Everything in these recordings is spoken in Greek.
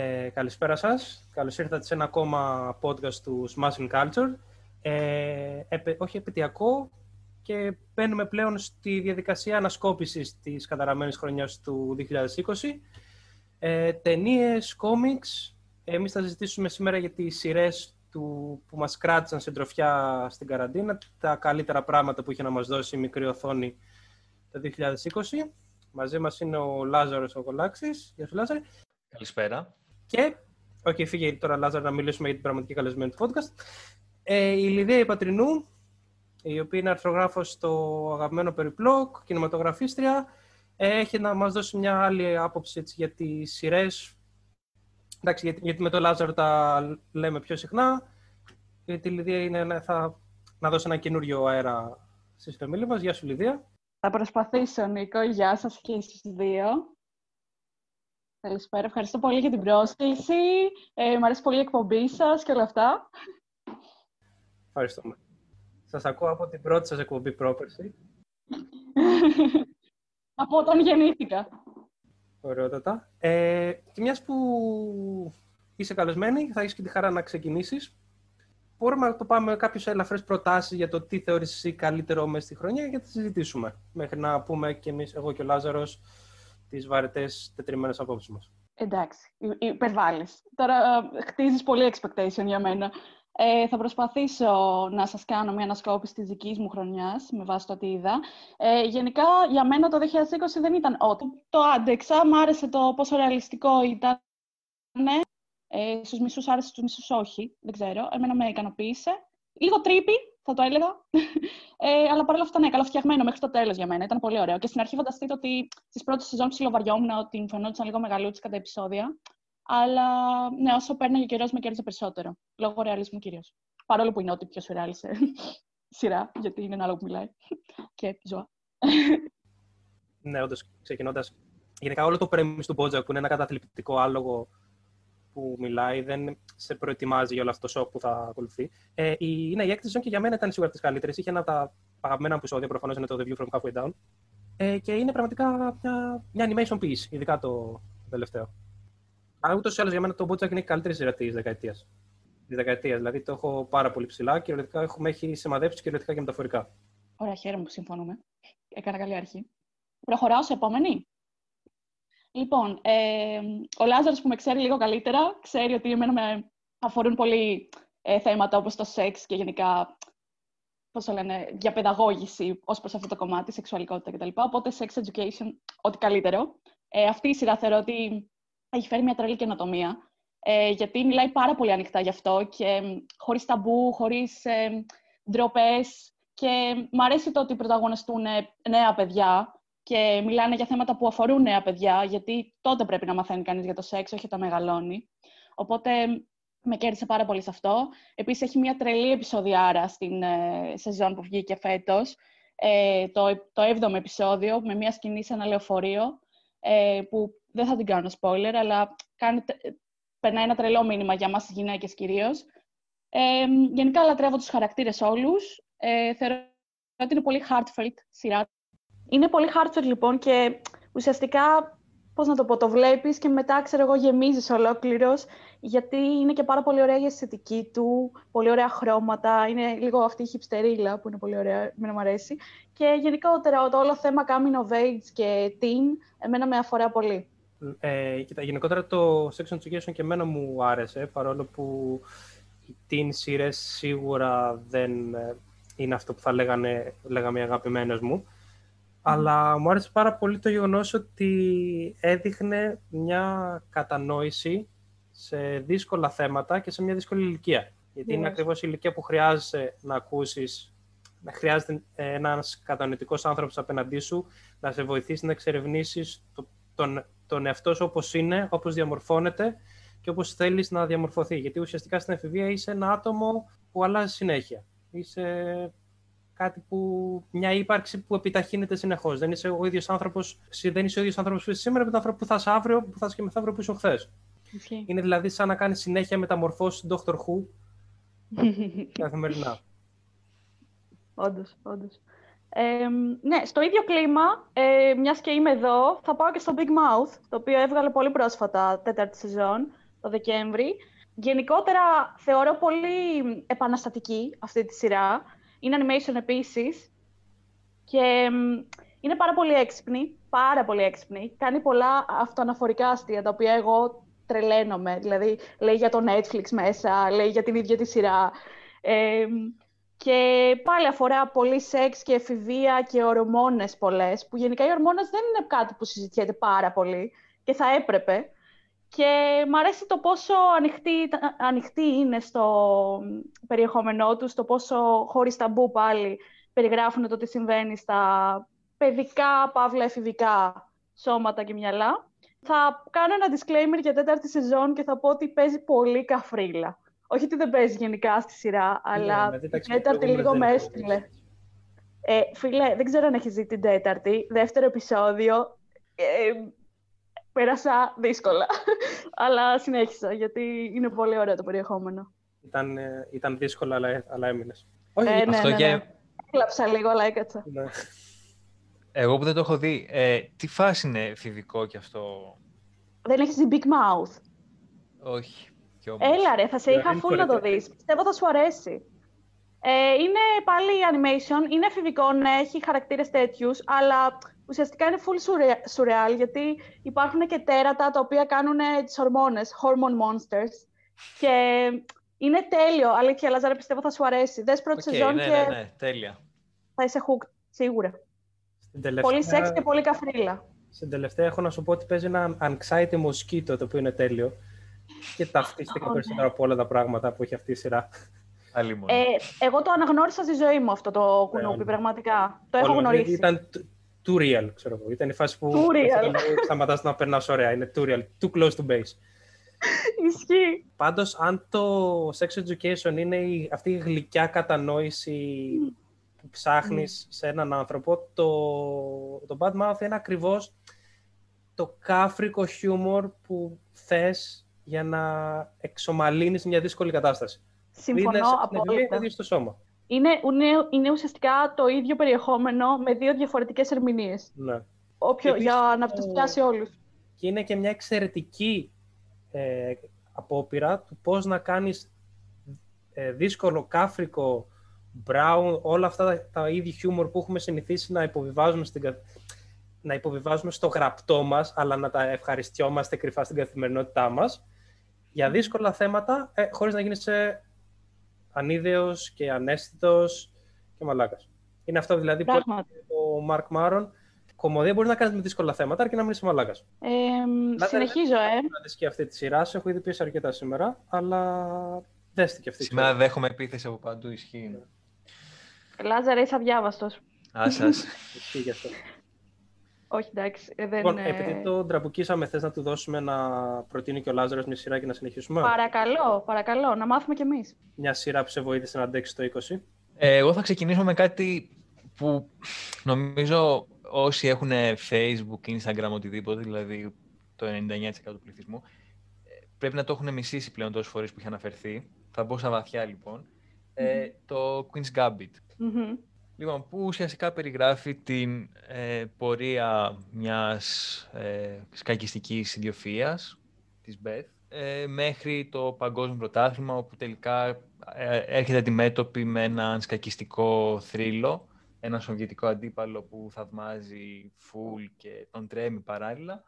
Ε, καλησπέρα σας. Καλώς ήρθατε σε ένα ακόμα podcast του Smashing Culture. Ε, όχι επαιτειακό και μπαίνουμε πλέον στη διαδικασία ανασκόπησης της καταραμένης χρονιάς του 2020. Ε, ταινίες, κόμιξ. Εμείς θα συζητήσουμε σήμερα για τις σειρές του, που μας κράτησαν σε τροφιά στην καραντίνα, τα καλύτερα πράγματα που είχε να μας δώσει η μικρή οθόνη το 2020. Μαζί μας είναι ο Λάζαρος ο Κολάξης. Γεια σου Λάζαρε. Καλησπέρα. Και, OK, okay, φύγε τώρα Λάζαρο να μιλήσουμε για την πραγματική καλεσμένη του podcast. Ε, η Λυδία η Πατρινού, η οποία είναι αρθρογράφος στο αγαπημένο Περιπλόκ, κινηματογραφίστρια, ε, έχει να μας δώσει μια άλλη άποψη έτσι, για τις σειρές. Εντάξει, γιατί, γιατί με τον Λάζαρο τα λέμε πιο συχνά. Γιατί η Λυδία είναι, θα να δώσει ένα καινούριο αέρα στη φεμίλη μας. Γεια σου Λιδία. Θα προσπαθήσω, Νίκο. Γεια σας και στις δύο. Καλησπέρα. Ευχαριστώ πολύ για την πρόσκληση. Ε, μ' αρέσει πολύ η εκπομπή σας και όλα αυτά. Ευχαριστούμε. Σας ακούω από την πρώτη σας εκπομπή πρόπερση. από όταν γεννήθηκα. Ωραιότατα. Ε, και μιας που είσαι καλεσμένη, θα έχεις και τη χαρά να ξεκινήσεις. Μπορούμε να το πάμε με κάποιες ελαφρές προτάσεις για το τι θεωρείς εσύ καλύτερο μέσα στη χρονιά και θα συζητήσουμε. Μέχρι να πούμε και εμείς, εγώ και ο Λάζαρος, τις βαρετές τετριμένες απόψεις μας. Εντάξει, υπερβάλλεις. Τώρα ε, χτίζεις πολύ expectation για μένα. Ε, θα προσπαθήσω να σας κάνω μια ανασκόπηση της δικής μου χρονιάς, με βάση το τι είδα. Ε, γενικά, για μένα το 2020 δεν ήταν ό,τι. Το άντεξα, μ' άρεσε το πόσο ρεαλιστικό ήταν. Ε, στους μισούς άρεσε, στους μισούς όχι, δεν ξέρω. Εμένα με ικανοποίησε. Λίγο trippy, θα το έλεγα. Ε, αλλά παρόλα αυτά, ναι, καλοφτιαγμένο μέχρι το τέλος για μένα. Ήταν πολύ ωραίο. Και στην αρχή φανταστείτε ότι στις πρώτες σεζόν ψιλοβαριόμουν ότι μου φαινόταν λίγο μεγαλούτσικα τα επεισόδια. Αλλά ναι, όσο παίρναγε ο καιρός, με κέρδισε περισσότερο. Λόγω ρεαλισμού κυρίως. Παρόλο που είναι ό,τι πιο σουρεάλ σε σειρά, γιατί είναι ένα άλογο που μιλάει. και ζώα. ναι, όντως, ξεκινώντας. Γενικά, όλο το πρέμι του Μπότζακ που είναι ένα καταθλιπτικό άλογο που μιλάει, δεν σε προετοιμάζει για όλο αυτό το σοκ που θα ακολουθεί. Ε, η, είναι η έκτη και για μένα ήταν σίγουρα τις καλύτερες. Είχε ένα από τα αγαπημένα επεισόδια, προφανώς είναι το The View from Halfway Down. Ε, και είναι πραγματικά μια, μια animation piece, ειδικά το, τελευταίο. Αλλά ούτως ή άλλως για μένα το Bojack είναι η καλύτερη σειρά της δεκαετίας. Της δεκαετίας. Δηλαδή το έχω πάρα πολύ ψηλά και κυριολεκτικά έχουμε έχει σημαδέψει κυριολεκτικά και μεταφορικά. Ωραία, χαίρομαι που συμφωνούμε. Έκανα καλή αρχή. Προχωράω σε επόμενη. Λοιπόν, ε, ο Λάζαρος που με ξέρει λίγο καλύτερα, ξέρει ότι εμένα με αφορούν πολύ ε, θέματα όπως το σεξ και γενικά, πώς το λένε, διαπαιδαγώγηση ως προς αυτό το κομμάτι, σεξουαλικότητα κτλ. Οπότε, sex education, ό,τι καλύτερο. Ε, αυτή η σειρά θεωρώ ότι έχει φέρει μια τρελή καινοτομία, ε, γιατί μιλάει πάρα πολύ ανοιχτά γι' αυτό και χωρίς ταμπού, χωρίς ε, ντροπές και μου αρέσει το ότι πρωταγωνιστούν νέα παιδιά, και μιλάνε για θέματα που αφορούν νέα παιδιά, γιατί τότε πρέπει να μαθαίνει κανείς για το σεξ, όχι όταν μεγαλώνει. Οπότε με κέρδισε πάρα πολύ σε αυτό. Επίσης έχει μια τρελή επεισοδιάρα στην ε, σεζόν που βγήκε φέτος, ε, το, το 7ο επεισόδιο, με μια σκηνή σε ένα λεωφορείο, ε, που δεν θα την κάνω spoiler, αλλά κάνει, περνάει ένα τρελό μήνυμα για μας τις γυναίκες κυρίως. Ε, γενικά λατρεύω τους χαρακτήρες όλους. Ε, θεωρώ ότι είναι πολύ heartfelt σειρά είναι πολύ hardcore λοιπόν και ουσιαστικά, πώς να το πω, το βλέπεις και μετά, ξέρω εγώ, γεμίζεις ολόκληρος, γιατί είναι και πάρα πολύ ωραία η αισθητική του, πολύ ωραία χρώματα, είναι λίγο αυτή η χυψτερίλα που είναι πολύ ωραία, εμένα μου αρέσει. Και γενικότερα το όλο θέμα coming of age και teen, εμένα με αφορά πολύ. Ε, κοίτα, γενικότερα το Sex Education και εμένα μου άρεσε, παρόλο που οι teen σειρές σίγουρα δεν ε, είναι αυτό που θα λέγανε, λέγαμε οι αγαπημένες μου. Αλλά μου άρεσε πάρα πολύ το γεγονός ότι έδειχνε μια κατανόηση σε δύσκολα θέματα και σε μια δύσκολη ηλικία. Γιατί είναι ακριβώς η ηλικία που χρειάζεσαι να ακούσεις, να χρειάζεται ένας κατανοητικός άνθρωπος απέναντί σου να σε βοηθήσει να εξερευνήσεις το, τον, τον εαυτό σου όπως είναι, όπως διαμορφώνεται και όπως θέλεις να διαμορφωθεί. Γιατί ουσιαστικά στην εφηβεία είσαι ένα άτομο που αλλάζει συνέχεια. Είσαι κάτι που, μια ύπαρξη που επιταχύνεται συνεχώς. Δεν είσαι ο ίδιος άνθρωπος, δεν είσαι ο ίδιος άνθρωπος που είσαι σήμερα με τον άνθρωπο που θα είσαι αύριο, που θα είσαι και μεθαύριο που είσαι χθες. Είναι δηλαδή σαν να κάνεις συνέχεια μεταμορφώσεις Dr. Who καθημερινά. Όντως, όντως. Ε, ναι, στο ίδιο κλίμα, ε, μιας και είμαι εδώ, θα πάω και στο Big Mouth, το οποίο έβγαλε πολύ πρόσφατα τέταρτη σεζόν. το Δεκέμβρη. Γενικότερα θεωρώ πολύ επαναστατική αυτή τη σειρά. Είναι animation επίσης και είναι πάρα πολύ έξυπνη, πάρα πολύ έξυπνη. Κάνει πολλά αυτοαναφορικά αστεία, τα οποία εγώ τρελαίνομαι. Δηλαδή, λέει για το Netflix μέσα, λέει για την ίδια τη σειρά. Ε, και πάλι αφορά πολύ σεξ και εφηβεία και ορμόνες πολλές, που γενικά οι ορμόνες δεν είναι κάτι που συζητιέται πάρα πολύ και θα έπρεπε. Και μου αρέσει το πόσο ανοιχτή, ανοιχτή είναι στο περιεχόμενό τους, το πόσο χωρίς ταμπού πάλι περιγράφουν το τι συμβαίνει στα παιδικά, παύλα εφηβικά σώματα και μυαλά. Θα κάνω ένα disclaimer για τέταρτη σεζόν και θα πω ότι παίζει πολύ καφρίλα. Όχι ότι δεν παίζει γενικά στη σειρά, ναι, αλλά η τέταρτη λίγο με έστειλε. Ε, φίλε, δεν ξέρω αν έχεις δει την τέταρτη. Δεύτερο επεισόδιο. Ε, πέρασα δύσκολα. αλλά συνέχισα, γιατί είναι πολύ ωραίο το περιεχόμενο. Ήταν, ε, ήταν δύσκολο, αλλά, αλλά έμεινες. Όχι, ε, ναι, αυτό ναι, ναι. Κλάψα λίγο, αλλά έκατσα. Ναι. Εγώ που δεν το έχω δει, ε, τι φάση είναι φιβικό κι αυτό; Δεν έχεις δει Big Mouth; Όχι. Έλα ρε, θα σε είχα φουλ να το δεις. Πιστεύω θα σου αρέσει. Ε, είναι πάλι animation, είναι εφηβικό, ναι, έχει χαρακτήρες τέτοιους, αλλά ουσιαστικά είναι full surreal, γιατί υπάρχουν και τέρατα τα οποία κάνουν τις ορμόνες, hormone monsters. Και είναι τέλειο, αλήθεια, Λάζαρε, πιστεύω θα σου αρέσει. Δες πρώτη okay, σεζόν ναι, και ναι, ναι, τέλεια. θα είσαι hooked, σίγουρα. Πολύ σεξ και πολύ καφρίλα. Στην τελευταία έχω να σου πω ότι παίζει ένα anxiety mosquito, το οποίο είναι τέλειο. Και ταυτίστηκα oh, περισσότερο από όλα τα πράγματα που έχει αυτή η σειρά. Ε, εγώ το αναγνώρισα στη ζωή μου αυτό το κουνούπι, ναι. πραγματικά. Το έχω γνωρίσει. Ήταν too real, ξέρω εγώ. Ήταν η φάση που σταματάς να περνάς ωραία. Είναι too real, too close to base. Ισχύει. Πάντως, αν το sex education είναι η, αυτή η γλυκιά κατανόηση που ψάχνεις σε έναν άνθρωπο, το, το Bad Mouth είναι ακριβώς το κάφρικο χιούμορ που θες για να εξομαλύνεις μια δύσκολη κατάσταση. Συμφωνώ απόλυτα. Είναι στο σώμα. Είναι, είναι, είναι ουσιαστικά το ίδιο περιεχόμενο με δύο διαφορετικές ερμηνείες. Ναι. Όποιο, για να τους πιάσει όλους. Και είναι και μια εξαιρετική ε, απόπειρα του πώς να κάνεις ε, δύσκολο, κάφρικο, brown, όλα αυτά τα, τα είδη χιούμορ που έχουμε συνηθίσει να υποβιβάζουμε, στην, να υποβιβάζουμε στο γραπτό μας, αλλά να τα ευχαριστιόμαστε κρυφά στην καθημερινότητά μας, για δύσκολα θέματα, ε, χωρίς να γίνεις ε, ανίδεος και ανέστητος και μαλάκας. Είναι αυτό δηλαδή που ο Μαρκ Μάρον κομμωδία μπορεί να κάνεις με δύσκολα θέματα, αρκεί να μην είσαι μαλάκα. Ε, συνεχίζω, ε. Να δεις και αυτή τη σειρά. Σε έχω ήδη πει αρκετά σήμερα, αλλά δέστε και αυτή. Σήμερα δέχομαι επίθεση από παντού, ισχύει. Λάζαρε, είσαι αδιάβαστος. Α σα. Ισχύει γι' αυτό. Όχι, εντάξει. Δεν... Λοιπόν, επειδή το τραμπουκίσαμε, θες να του δώσουμε να προτείνει και ο Λάζαρος μια σειρά και να συνεχίσουμε; Παρακαλώ, παρακαλώ, να μάθουμε κι εμείς. Μια σειρά που σε βοήθησε να αντέξεις το 20. Ε, εγώ θα ξεκινήσω με κάτι που νομίζω όσοι έχουν Facebook, Instagram, οτιδήποτε, δηλαδή το 99% του πληθυσμού, ε, πρέπει να το έχουν μισήσει πλέον τόσες φορές που είχε αναφερθεί. Θα μπω στα βαθιά λοιπόν. Ε, το Queen's Gambit. Λοιπόν, που ουσιαστικά περιγράφει την ε, πορεία μιας ε, σκακιστικής ιδιοφυΐας, της Beth, ε, μέχρι το παγκόσμιο πρωτάθλημα, όπου τελικά ε, έρχεται αντιμέτωπη με έναν σκακιστικό θρύλο, ένα σοβιετικό αντίπαλο που θαυμάζει φουλ και τον τρέμει παράλληλα.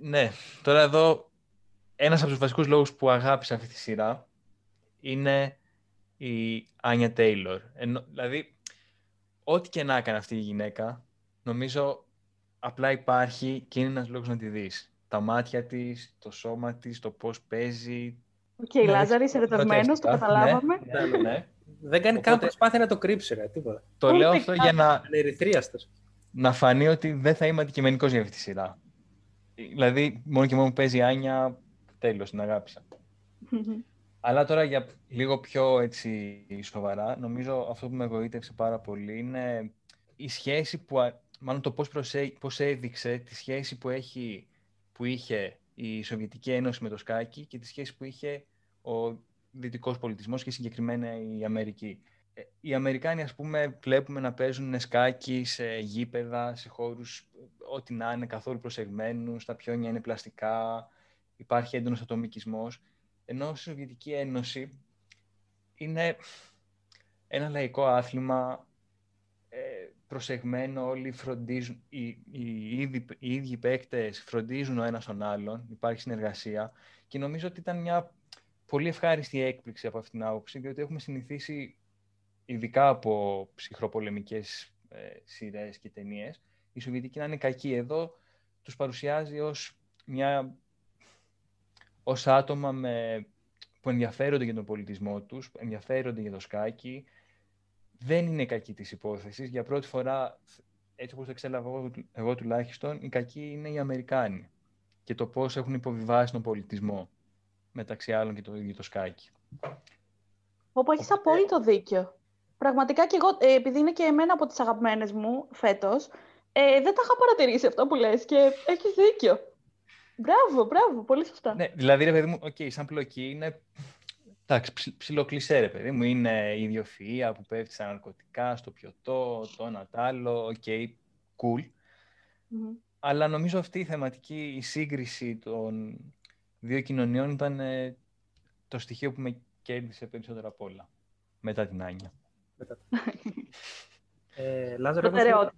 Ναι, τώρα εδώ ένας από τους βασικούς λόγους που αγάπησα αυτή τη σειρά είναι η Άνια Τέιλορ. δηλαδή, ό,τι και να έκανε αυτή η γυναίκα, νομίζω απλά υπάρχει και είναι ένας λόγος να τη δεις. Τα μάτια της, το σώμα της, το πώς παίζει. OK, okay, ναι, Λάζαρε, είσαι ερωτευμένος, το καταλάβαμε. Ναι, ναι, ναι. Δεν κάνει Οπότε... καν προσπάθεια να το κρύψει, ρε, τίποτα. Το λέω αυτό για να... Να φανεί ότι δεν θα είμαι αντικειμενικός για αυτή τη σειρά. Δηλαδή, μόνο και μόνο παίζει η Άνια, τέλος, την αγάπησα. Αλλά τώρα για λίγο πιο έτσι σοβαρά, νομίζω αυτό που με εγωίτευσε πάρα πολύ είναι η σχέση που, μάλλον το πώς, προσέ, πώς έδειξε τη σχέση που, έχει, που είχε η Σοβιετική Ένωση με το σκάκι και τη σχέση που είχε ο δυτικός πολιτισμός και συγκεκριμένα η Αμερική. Ε, οι Αμερικάνοι, ας πούμε, βλέπουμε να παίζουν σκάκι σε γήπεδα, σε χώρους ό,τι να είναι καθόλου προσεγμένους, τα πιόνια είναι πλαστικά, υπάρχει έντονος ατομικισμός. Ενώ η Σοβιετική Ένωση είναι ένα λαϊκό άθλημα ε, προσεγμένο, όλοι φροντίζουν, οι, οι, οι, οι ίδιοι παίκτες φροντίζουν ο ένας τον άλλον, υπάρχει συνεργασία και νομίζω ότι ήταν μια πολύ ευχάριστη έκπληξη από αυτήν την άποψη, διότι έχουμε συνηθίσει, ειδικά από ψυχροπολεμικές ε, σειρές και ταινίες, η Σοβιετική να είναι κακή. Εδώ τους παρουσιάζει ως, μια, ως άτομα με, που ενδιαφέρονται για τον πολιτισμό τους, που ενδιαφέρονται για το σκάκι. Δεν είναι κακή της υπόθεσης. Για πρώτη φορά, έτσι όπως το εξέλαβα εγώ, εγώ τουλάχιστον, οι κακοί είναι οι Αμερικάνοι και το πώς έχουν υποβιβάσει τον πολιτισμό μεταξύ άλλων και το ίδιο το σκάκι. Όπου έχεις απόλυτο δίκιο. Πραγματικά και εγώ, ε, επειδή είναι και εμένα από τις αγαπημένες μου φέτος, ε, δεν τα είχα παρατηρήσει αυτό που λες και έχεις δίκιο. Μπράβο, μπράβο, πολύ σωστά. Ναι, δηλαδή, ρε παιδί μου, okay, σαν πλοκή είναι Εντάξει, ψιλοκλισέ ρε παιδί μου, είναι η ιδιοφυΐα που πέφτει στα ναρκωτικά, στο πιωτό, το ένα το άλλο, OK, okay, cool. Αλλά νομίζω αυτή η θεματική, η σύγκριση των δύο κοινωνιών ήταν ε, το στοιχείο που με κέρδισε περισσότερο από όλα. Μετά την Άνια. Μετά. ε, Λάζαρο,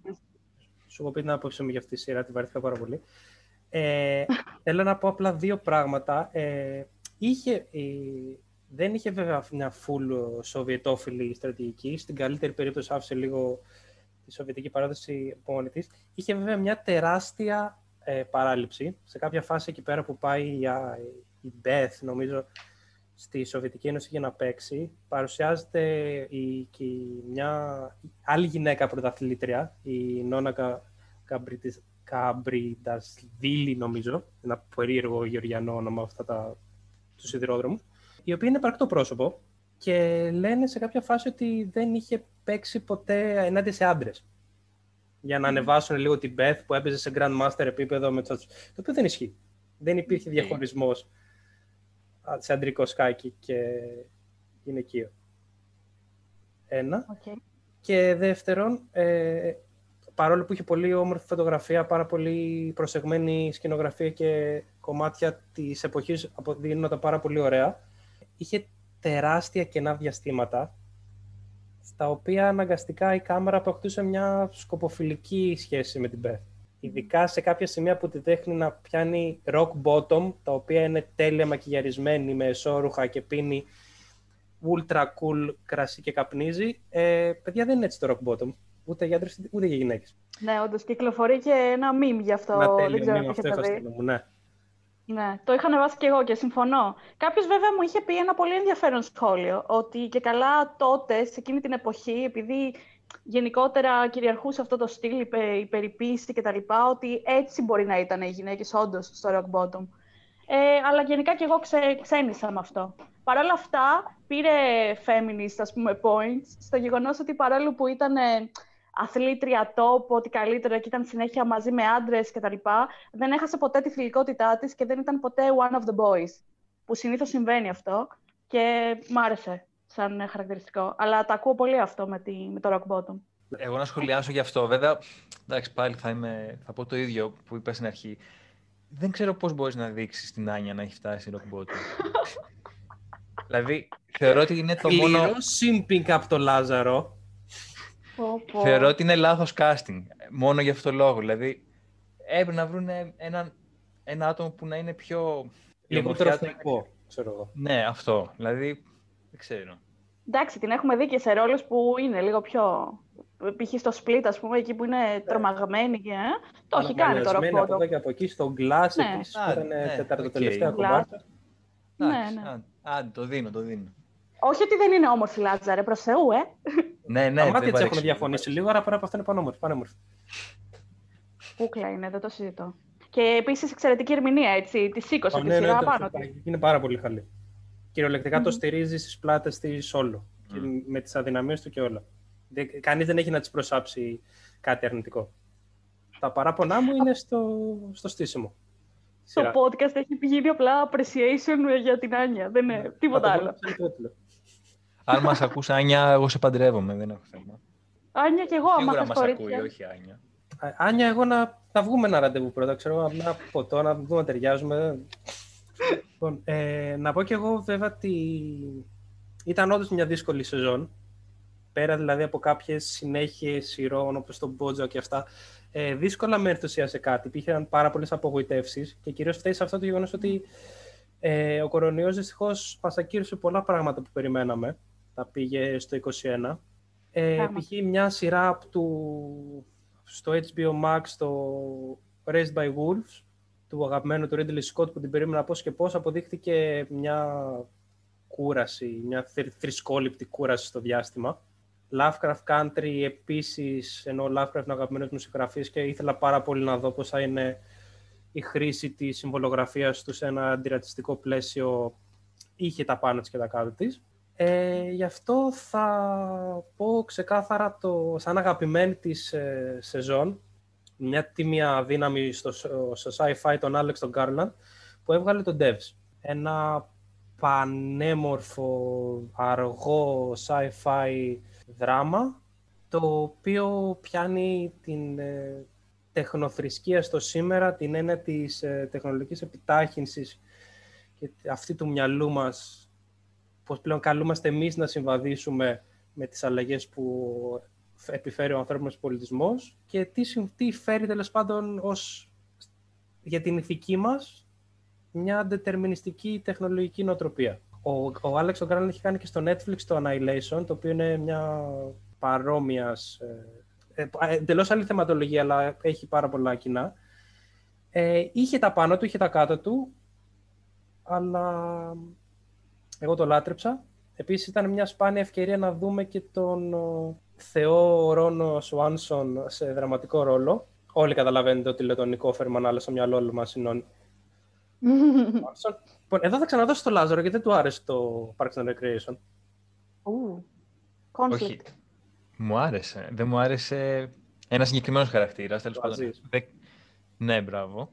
σου έχω πει την άποψή μου για αυτή τη σειρά, τη βαρύθηκα πάρα πολύ. Ε, θέλω να πω απλά δύο πράγματα. Ε, είχε, δεν είχε βέβαια μια full σοβιετόφιλη στρατηγική. Στην καλύτερη περίπτωση άφησε λίγο τη σοβιετική παράδοση από μόνη της. Είχε βέβαια μια τεράστια ε, παράληψη. Σε κάποια φάση εκεί πέρα που πάει η, η Beth, νομίζω, στη Σοβιετική Ένωση για να παίξει, παρουσιάζεται η, και μια άλλη γυναίκα πρωταθλήτρια, η Νόνα Καμπριντασβίλη, νομίζω, ένα περίεργο γεωργιανό όνομα αυτά τα, του σιδηρόδρομου, η οποία είναι πρακτό πρόσωπο και λένε σε κάποια φάση ότι δεν είχε παίξει ποτέ ενάντια σε άντρες για να ανεβάσουν λίγο την Beth που έπαιζε σε Grandmaster επίπεδο με το οποίο δεν ισχύει. Δεν υπήρχε okay. διαχωρισμός σε αντρικό σκάκι και γυναικείο. Ένα. Okay. Και δεύτερον, ε, παρόλο που είχε πολύ όμορφη φωτογραφία, πάρα πολύ προσεγμένη σκηνογραφία και κομμάτια της εποχής αποδείγνωταν πάρα πολύ ωραία, είχε τεράστια κενά διαστήματα στα οποία αναγκαστικά η κάμερα αποκτούσε μια σκοποφιλική σχέση με την Beth. Ειδικά σε κάποια σημεία που τη δείχνει να πιάνει rock bottom, τα οποία είναι τέλεια μακιγιαρισμένη με εσώρουχα και πίνει ultra cool κρασί και καπνίζει. Ε, παιδιά δεν είναι έτσι το rock bottom, ούτε για άντρες ούτε για γυναίκες. Ναι, όντως κυκλοφορεί και ένα meme γι' αυτό. Ένα τέλειο meme, αυτό είχα μου, ναι. Ναι, το είχα ανεβάσει και εγώ και συμφωνώ. Κάποιος βέβαια μου είχε πει ένα πολύ ενδιαφέρον σχόλιο, ότι και καλά τότε, σε εκείνη την εποχή, επειδή γενικότερα κυριαρχούσε αυτό το στυλ, η περιποίηση κτλ., ότι έτσι μπορεί να ήταν οι γυναίκες όντως στο rock bottom. Ε, αλλά γενικά και εγώ ξέ, ξένησα με αυτό. Παρ' όλα αυτά, πήρε feminist, ας πούμε, points, στο γεγονός ότι παρόλο που ήταν αθλήτρια τόπο, ότι καλύτερα και ήταν συνέχεια μαζί με άντρες κτλ. Δεν έχασε ποτέ τη φιλικότητά της και δεν ήταν ποτέ one of the boys. Που συνήθως συμβαίνει αυτό και μ' άρεσε σαν χαρακτηριστικό. Αλλά τα ακούω πολύ αυτό με, τη, με το rock bottom. Εγώ να σχολιάσω γι' αυτό. Βέβαια, εντάξει, πάλι θα, είμαι, θα πω το ίδιο που είπα στην αρχή. Δεν ξέρω πώς μπορείς να δείξεις την Άνια να έχει φτάσει rock bottom. δηλαδή, θεωρώ ότι είναι το μόνο. Λίγο simping από το Λάζαρο. Θεωρώ ότι είναι λάθος casting. Μόνο για αυτό το λόγο. Δηλαδή, έπρεπε να βρουν ένα, ένα άτομο που να είναι πιο. Λιγότερο εθνικό, ξέρω εγώ. Ναι, αυτό. Δηλαδή, δεν ξέρω. Εντάξει, την έχουμε δει και σε ρόλους που είναι λίγο πιο. Π.χ. στο split, ας πούμε, εκεί που είναι ναι. τρομαγμένη. Και, ε, το έχει κάνει το ροκ. Από εδώ και από εκεί, στο Glass, ναι. επίσης, που ήταν ναι, τέταρτο okay. τελευταία κομμάτι. Ναι, ναι. Α, το δίνω, το δίνω. Όχι ότι δεν είναι όμορφη Λάτζαρε, προς Θεού, ε. Ναι, ναι. Τα μάτια της έχουν διαφωνήσει λίγο, άρα πέρα από αυτό είναι πανέμορφη. πανέμορφη. Κούκλα είναι, δεν το συζητώ. Και επίσης εξαιρετική ερμηνεία, έτσι. Τη σήκωσε τη ναι, σειρά ναι, πάνω. Είναι πάρα πολύ καλή. Κυριολεκτικά mm. το στηρίζει στις πλάτες της όλο. Mm. Και με τις αδυναμίες του και όλα. Κανείς δεν έχει να της προσάψει κάτι αρνητικό. Τα παράπονά μου είναι στο, στο στήσιμο. Το podcast έχει πηγαίνει απλά appreciation για την Άνια. Δεν είναι ναι. τίποτα άλλο. Αν μας ακούς, Άνια, εγώ σε παντρεύομαι, δεν έχω θέμα. Άνια και εγώ, άμα Σίγουρα μας ακούει, όχι Άνια. Άνια, εγώ να, να βγούμε ένα ραντεβού πρώτα, ξέρω, να ποτό, να δούμε να ταιριάζουμε. Λοιπόν, ε, να πω κι εγώ βέβαια ότι ήταν όντως μια δύσκολη σεζόν. Πέρα δηλαδή από κάποιες συνέχειες σειρών όπως τον Μπότζο και αυτά. Ε, δύσκολα με ενθουσίασε κάτι. Υπήρχαν πάρα πολλές απογοητεύσεις και κυρίως φταίει σε αυτό το γεγονός ότι ε, ο κορονοϊός δυστυχώς μας ακύρωσε πολλά πράγματα που περιμέναμε. Τα πήγε στο 2021. Ε, π.χ. μια σειρά του, στο HBO Max, το Raised by Wolves, του αγαπημένου του Ridley Scott που την περίμενα πώς και πώς, αποδείχθηκε μια κούραση, μια θρησκόληπτη κούραση στο διάστημα. Lovecraft Country επίσης, ενώ Lovecraft είναι αγαπημένος μου και ήθελα πάρα πολύ να δω πώς θα είναι η χρήση της συμβολογραφίας τους σε ένα αντιρατσιστικό πλαίσιο είχε τα πάνω της και τα κάτω της. Ε, γι' αυτό θα πω ξεκάθαρα το, σαν αγαπημένη της ε, σεζόν, μια τίμια δύναμη στο, στο sci-fi τον Alex τον Garland, που έβγαλε τον Devs. Ένα πανέμορφο, αργό sci-fi δράμα, το οποίο πιάνει την ε, τεχνοθρησκεία στο σήμερα, την έννοια της ε, τεχνολογικής επιτάχυνσης και αυτή του μυαλού μας, πώς πλέον καλούμαστε εμείς να συμβαδίσουμε με τις αλλαγές που επιφέρει ο ανθρώπινος πολιτισμός και τι, τι φέρει τέλος πάντων ως, για την ηθική μας μια δετερμινιστική τεχνολογική νοοτροπία. Ο, ο Άλεξ Ογκράν έχει κάνει και στο Netflix το Annihilation, το οποίο είναι μια παρόμοια. Ε, ε, Εντελώς άλλη θεματολογία, αλλά έχει πάρα πολλά κοινά. Ε, είχε τα πάνω του, είχε τα κάτω του, αλλά εγώ το λάτρεψα. Επίσης ήταν μια σπάνια ευκαιρία να δούμε και τον Θεό Ρόνος Σουάνσον σε δραματικό ρόλο. Όλοι καταλαβαίνετε ότι λέω τον Νικό Φερμαν, αλλά στο μυαλό μας είναι Λοιπόν, εδώ θα ξαναδώσω το Λάζαρο γιατί δεν του άρεσε το Parks and Recreation. Όχι. Μου άρεσε. Δεν μου άρεσε ένα συγκεκριμένος χαρακτήρας. Τέλος πάντων. Ναι, μπράβο.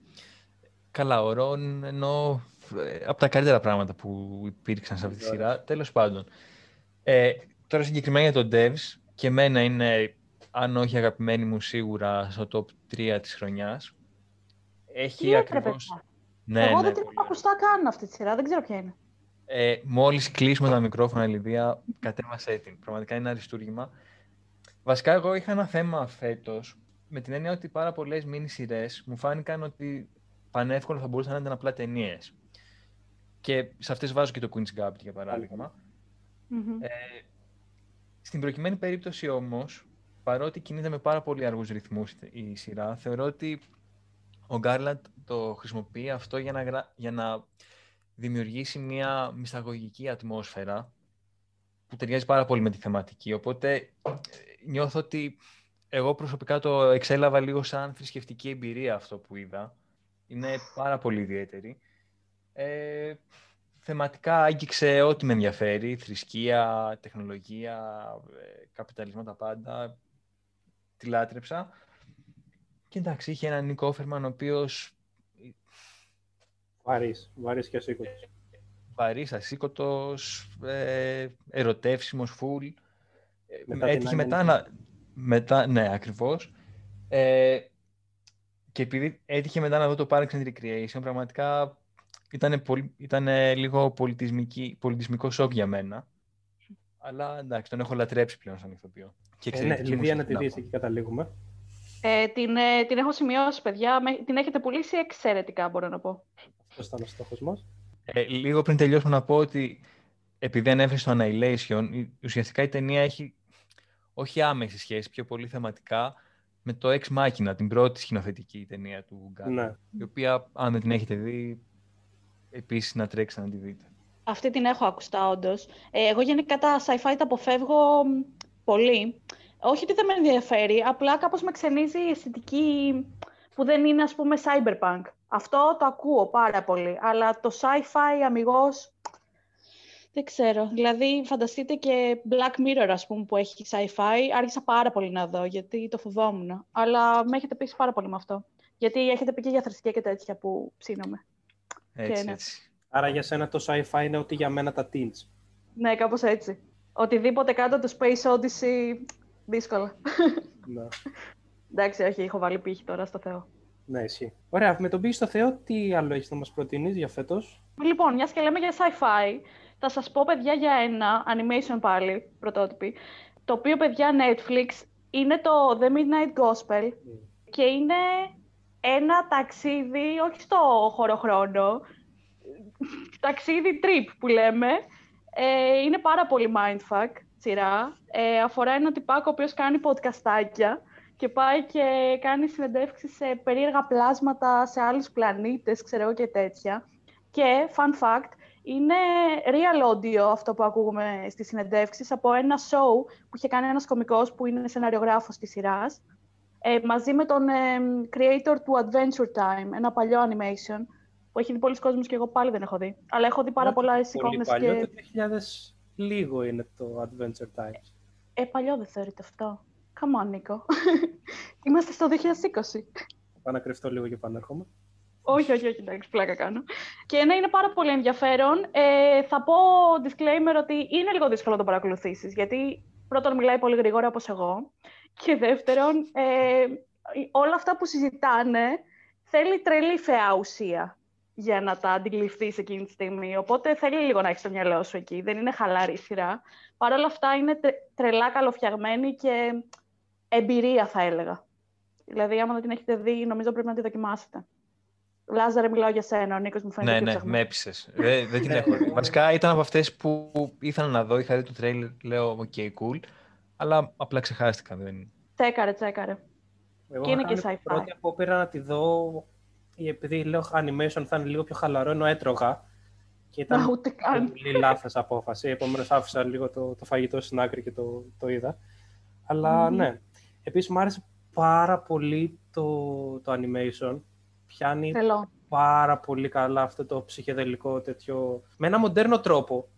Καλά, ο Ρον ενώ ε, από τα καλύτερα πράγματα που υπήρξαν σε αυτή τη σειρά. Τέλος πάντων. Ε, τώρα συγκεκριμένα για τον Devs, και εμένα είναι, αν όχι αγαπημένη μου, σίγουρα στο top 3 της χρονιάς. Έχει ακριβώς... Ναι, Εγώ ναι, δεν την έχω ακουστά καν αυτή τη σειρά, δεν ξέρω ποια είναι. Ε, μόλις κλείσουμε τα μικρόφωνα, Λιδία, κατέβασέ την. Πραγματικά είναι αριστούργημα. Βασικά, εγώ είχα ένα θέμα φέτος, με την έννοια ότι πάρα πολλές μίνι σειρέ μου φάνηκαν ότι πανεύκολα θα μπορούσαν να ήταν απλά ταινίες. Και σε αυτές βάζω και το Queen's Gambit, για παραδειγμα Ε, στην προκειμένη περίπτωση όμως, παρότι κινείται με πάρα πολύ αργούς ρυθμούς η σειρά, θεωρώ ότι ο Γκάρλαντ το χρησιμοποιεί αυτό για να, για να δημιουργήσει μια μυσταγωγική ατμόσφαιρα που ταιριάζει πάρα πολύ με τη θεματική. Οπότε ε, νιώθω ότι εγώ προσωπικά το εξέλαβα λίγο σαν θρησκευτική εμπειρία αυτό που είδα. Είναι πάρα πολύ ιδιαίτερη. Ε, θεματικά άγγιξε ό,τι με ενδιαφέρει. Θρησκεία, τεχνολογία, ε, καπιταλισμό, τα πάντα. Τη λάτρεψα. Και εντάξει, είχε έναν Νίκο Όφερμαν, ο οποίος. Βαρύς, βαρύς και ασήκωτος. Βαρύς, ασήκωτος, ε, ερωτεύσιμος, φουλ. Μετά Έτυχε μετά να... Μετά, ναι, ακριβώς. Ε, και επειδή έτυχε μετά να δω το Parks and Recreation, πραγματικά ήταν, πολύ, λίγο πολιτισμικό σοκ για μένα. Αλλά εντάξει, τον έχω λατρέψει πλέον σαν ηθοποιό. Και ε, ναι, Λιδία να τη δεις, εκεί καταλήγουμε. Ε, την, ε, την έχω σημειώσει, παιδιά. Την έχετε πουλήσει εξαιρετικά, μπορώ να πω. Αυτό ήταν ο στόχος μας. Ε, λίγο πριν τελειώσω να πω ότι επειδή ανέφερες στο Annihilation, ουσιαστικά η ταινία έχει όχι άμεση σχέση, πιο πολύ θεματικά με το Ex Machina, την πρώτη σκηνοθετική ταινία του Γκάρ. Ναι. Η οποία, αν δεν την έχετε δει, επίσης να τρέξει να τη δείτε. Αυτή την έχω ακουστά, όντως. Ε, εγώ γενικά τα sci-fi τα αποφεύγω πολύ. Όχι ότι δεν με ενδιαφέρει, απλά κάπως με ξενίζει η αισθητική που δεν είναι, ας πούμε, cyberpunk. Αυτό το ακούω πάρα πολύ, αλλά το sci-fi αμυγός, δεν ξέρω. Δηλαδή, φανταστείτε και Black Mirror, ας πούμε, που έχει sci-fi. Άρχισα πάρα πολύ να δω, γιατί το φοβόμουν. Αλλά με έχετε πείσει πάρα πολύ με αυτό. Γιατί έχετε πει και για θρησκεία και τέτοια που ψήνομαι. Έτσι, ναι. έτσι. Άρα για σένα το sci-fi είναι ότι για μένα τα teens. Ναι, κάπως έτσι. Οτιδήποτε κάτω το Space Odyssey, δύσκολα. Ναι. Εντάξει, όχι, έχω βάλει πύχη τώρα στο Θεό. Ναι, εσύ. Ωραία, με τον στο Θεό, τι άλλο έχεις να μας προτείνεις για φέτος; Λοιπόν, μιας και λέμε για sci-fi, θα σας πω, παιδιά, για ένα animation πάλι, πρωτότυπη, το οποίο, παιδιά, Netflix, είναι το The Midnight Gospel mm. και είναι ένα ταξίδι, όχι στο χωροχρόνο, ταξίδι trip που λέμε. Ε, είναι πάρα πολύ mindfuck σειρά. Ε, αφορά έναν τυπάκο ο οποίος κάνει podcastάκια και πάει και κάνει συνεντεύξεις σε περίεργα πλάσματα, σε άλλους πλανήτες, ξέρω εγώ και τέτοια. Και, fun fact, είναι real audio αυτό που ακούμε στις συνεντεύξεις από ένα show που είχε κάνει ένας κωμικός που είναι σεναριογράφος της σειράς ε, μαζί με τον ε, creator του Adventure Time, ένα παλιό animation που έχει δει πολλοί κόσμος και εγώ πάλι δεν έχω δει. Αλλά έχω δει πάρα πολλά εικόνες και... Παλιό, το 2000 λίγο είναι το Adventure Time. Ε, παλιό δεν θεωρείται αυτό; Come on, Νίκο. Είμαστε στο 2020. Πάω να κρυφτώ λίγο και πανέρχομαι. όχι, όχι, όχι, εντάξει, πλάκα κάνω. Και ναι, είναι πάρα πολύ ενδιαφέρον. Ε, θα πω disclaimer ότι είναι λίγο δύσκολο να το παρακολουθήσεις, γιατί πρώτον μιλάει πολύ γρήγορα όπως εγώ και δεύτερον, ε, όλα αυτά που συζητάνε θέλει τρελή φαιά ουσία για να τα αντιληφθεί εκείνη τη στιγμή. Οπότε θέλει λίγο να έχεις το μυαλό σου εκεί. Δεν είναι χαλάρη σειρά. Παρ' όλα αυτά είναι τρελά καλοφτιαγμένη και εμπειρία, θα έλεγα. Δηλαδή, άμα δεν την έχετε δει, νομίζω πρέπει να τη δοκιμάσετε. Λάζαρε, μιλάω για σένα. Ο Νίκος μου φαίνεται. Ναι, ναι, με έπεισες. δεν, δεν την έχω δει. Βασικά ήταν από αυτές που ήθελα να δω. Είχα δει το τρέιλ, λέω, OK, cool. Αλλά απλά ξεχάστηκα. Δεν... Τσέκαρε, τσέκαρε. Εγώ και είναι και sci-fi. Πρώτη απόπειρα να τη δω, επειδή λέω animation θα είναι λίγο πιο χαλαρό, ενώ έτρωγα. Και ήταν ούτε καν. πολύ λάθος απόφαση. Επομένως άφησα λίγο το, το φαγητό στην άκρη και το, το είδα. Αλλά mm. ναι. Επίσης μου άρεσε πάρα πολύ το, το animation. Πιάνει Θέλω. πάρα πολύ καλά αυτό το ψυχεδελικό τέτοιο. Με ένα μοντέρνο τρόπο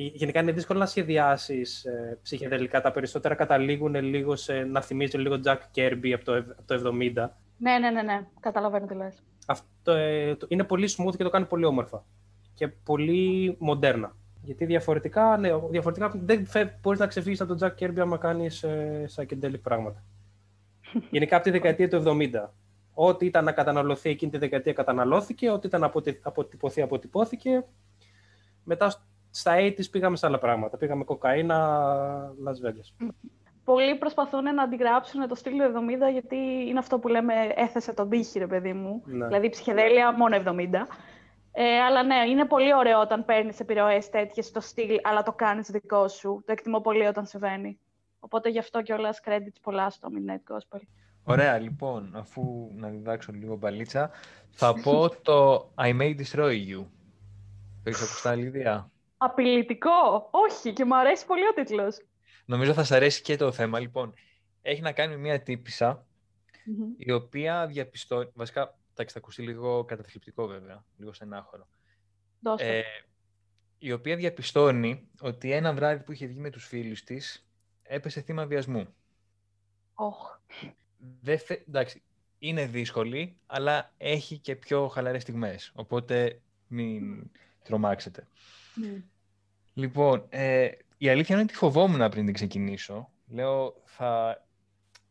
γενικά είναι δύσκολο να σχεδιάσεις ε, ψυχεδελικά. Τα περισσότερα καταλήγουν λίγο σε, να θυμίζει λίγο Jack Kirby από το, από το 70. Ναι, ναι, ναι, ναι. Καταλαβαίνω τι λες. Αυτό ε, είναι πολύ smooth και το κάνει πολύ όμορφα. Και πολύ μοντέρνα. Γιατί διαφορετικά, ναι, διαφορετικά δεν μπορείς να ξεφύγεις από τον Jack Kirby άμα κάνεις ε, psychedelic πράγματα. Γενικά από τη δεκαετία του 70. Ό,τι ήταν να καταναλωθεί εκείνη τη δεκαετία καταναλώθηκε, ό,τι ήταν να αποτυπωθεί, αποτυπώθηκε. Μετά στα 80's πήγαμε σε άλλα πράγματα. Πήγαμε κοκαίνα, Las Vegas. Πολλοί προσπαθούν να αντιγράψουν το στυλ 70 γιατί είναι αυτό που λέμε έθεσε τον πύχη, ρε παιδί μου. Ναι. Δηλαδή ψυχεδέλεια μόνο 70. Ε, αλλά ναι, είναι πολύ ωραίο όταν παίρνεις επιρροές τέτοιες στο στυλ, αλλά το κάνεις δικό σου. Το εκτιμώ πολύ όταν συμβαίνει. Οπότε γι' αυτό και όλα credits πολλά στο Midnight Gospel. Ωραία, λοιπόν, αφού να διδάξω λίγο μπαλίτσα, θα πω το I May Destroy You. Το έχεις ακουστά, Λίδια; Απειλητικό. Όχι, και μου αρέσει πολύ ο τίτλος. Νομίζω θα σα αρέσει και το θέμα. Λοιπόν, έχει να κάνει με μια τυπησα η οποία διαπιστώνει. Βασικά, θα ακουστεί λίγο καταθλιπτικό βέβαια, λίγο στενάχωρο. Ε, η οποία διαπιστώνει ότι ένα βράδυ που είχε βγει με τους φίλους της έπεσε θύμα βιασμού. Oh. Εντάξει, είναι δύσκολη, αλλά έχει και πιο χαλαρές στιγμές. Οπότε μην τρομάξετε. Λοιπόν, ε, η αλήθεια είναι ότι φοβόμουν πριν την ξεκινήσω. Λέω, θα...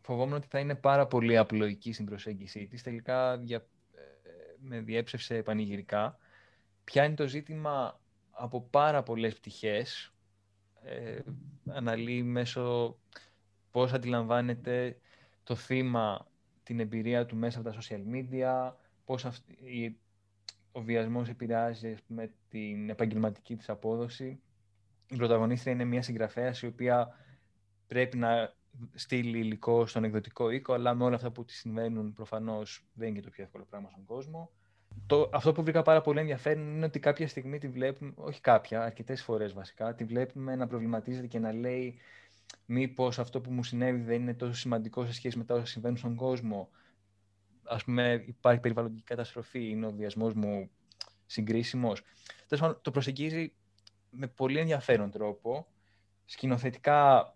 φοβόμουν ότι θα είναι πάρα πολύ απλοϊκή στην προσέγγιση της. Τελικά δια... Ε, με διέψευσε πανηγυρικά. Πιάνει το ζήτημα από πάρα πολλές πτυχές. Ε, αναλύει μέσω πώς αντιλαμβάνεται το θύμα την εμπειρία του μέσα από τα social media, πώς ο βιασμός επηρεάζει με την επαγγελματική της απόδοση η πρωταγωνίστρια είναι μια συγγραφέας η οποία πρέπει να στείλει υλικό στον εκδοτικό οίκο, αλλά με όλα αυτά που της συμβαίνουν προφανώς δεν είναι και το πιο εύκολο πράγμα στον κόσμο. Το, αυτό που βρήκα πάρα πολύ ενδιαφέρον είναι ότι κάποια στιγμή τη βλέπουμε, όχι κάποια, αρκετές φορές βασικά, τη βλέπουμε να προβληματίζεται και να λέει μήπως αυτό που μου συνέβη δεν είναι τόσο σημαντικό σε σχέση με τα όσα συμβαίνουν στον κόσμο. Α πούμε, υπάρχει περιβαλλοντική καταστροφή, είναι ο βιασμός μου συγκρίσιμος. Το προσεγγίζει με πολύ ενδιαφέρον τρόπο. Σκηνοθετικά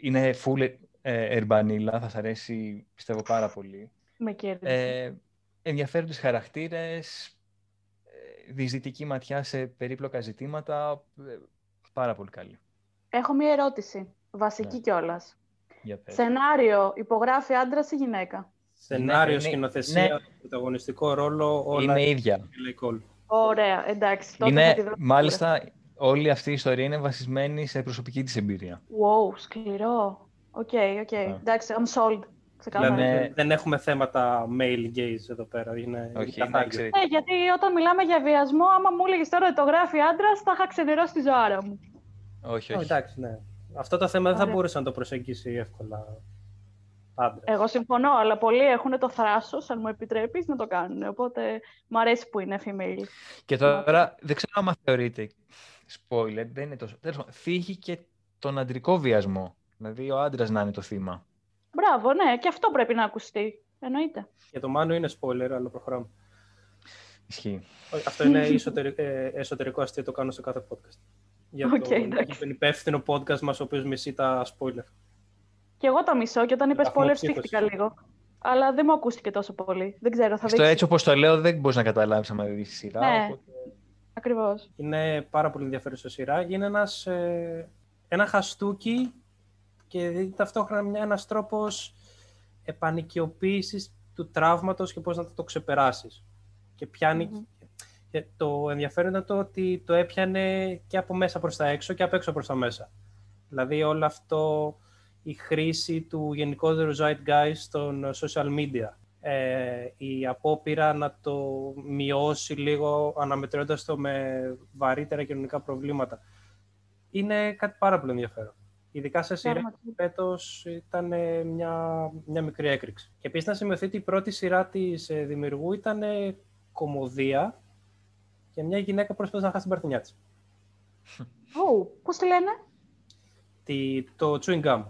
είναι full ε, ερμπανίλα, θα σας αρέσει πιστεύω πάρα πολύ. Με κέρδισε. Ε, ενδιαφέροντες χαρακτήρες, ε, διεισδυτική ματιά σε περίπλοκα ζητήματα, ε, πάρα πολύ καλή. Έχω μία ερώτηση, βασική ναι. κιόλας. Για Σενάριο, υπογράφει άντρας ή γυναίκα; Σενάριο, είναι- σκηνοθεσία, ναι. πρωταγωνιστικό ρόλο, όλα Είναι ίδια. LA Call. Ωραία, εντάξει. Τότε θα Είναι, τη δω. μάλιστα, όλη αυτή η ιστορία είναι βασισμένη σε προσωπική της εμπειρία. Wow, σκληρό. OK, OK. Εντάξει, I'm sold. Ξεκάθαρα. Δηλαδή Ναι. δεν έχουμε θέματα male gaze εδώ πέρα. Είναι Όχι, καθαρά είναι εξαιρετικό. Ναι, γιατί όταν μιλάμε για βιασμό, άμα μου έλεγες τώρα ότι το γράφει άντρα, θα είχα ξενερώσει τη ζωάρα μου. Όχι, Oh, όχι. εντάξει, ναι. Αυτό το θέμα δεν θα Ωραία. μπορούσε να το προσεγγίσει εύκολα άντρα. Εγώ συμφωνώ, αλλά πολλοί έχουν το θράσος, αν μου επιτρέπεις, να το κάνουν. Οπότε μου αρέσει που είναι female. Και τώρα δεν ξέρω αν θεωρείτε spoiler, δεν είναι τόσο. Τέλος πάντων, θίγει και τον αντρικό βιασμό. Δηλαδή ο άντρας να είναι το θύμα. Μπράβο, ναι, και αυτό πρέπει να ακουστεί. Εννοείται. Για το Μάνο είναι spoiler, αλλά προχωράμε. Ισχύει. Όχι, Αυτό είναι εσωτερικό, εσωτερικό αστείο, το κάνω σε κάθε podcast. Για, Οκ, το, εντάξει. για τον υπεύθυνο podcast μας, ο οποίος μισεί τα spoiler. Και εγώ το μισώ και όταν είπες Βαθμό spoiler ψύχωσης. ψύχτηκα λίγο. Αλλά δεν μου ακούστηκε τόσο πολύ. Δεν ξέρω, θα Στο δείξεις. έτσι όπως το λέω δεν μπορείς να καταλάβεις άμα δεις τη σειρά. Ναι. οπότε- Ακριβώς. Είναι πάρα πολύ ενδιαφέρουσα σειρά. Είναι ένας, ε, ένα χαστούκι και ταυτόχρονα μια, ένας τρόπος επανοικιοποίησης του τραύματος και πώς να το ξεπεράσεις. Και πιάνει... Μμμ. και το ενδιαφέρον ήταν το ότι το έπιανε και από μέσα προς τα έξω και από έξω προς τα μέσα. Δηλαδή όλο αυτό, η χρήση του γενικότερου zeitgeist στον social media. Ε, η απόπειρα να το μειώσει λίγο αναμετρώντας το με βαρύτερα κοινωνικά προβλήματα. Είναι κάτι πάρα πολύ ενδιαφέρον. Ειδικά σε σειρά Πραγματικά. φέτος ήταν ε, μια, μια μικρή έκρηξη. Και επίσης να σημειωθεί ότι η πρώτη σειρά της ε, δημιουργού ήταν ε, κομμωδία και μια γυναίκα προσπάθησε να χάσει την παρθενιά της. Ω, πώς τη λένε; Τη, το chewing gum.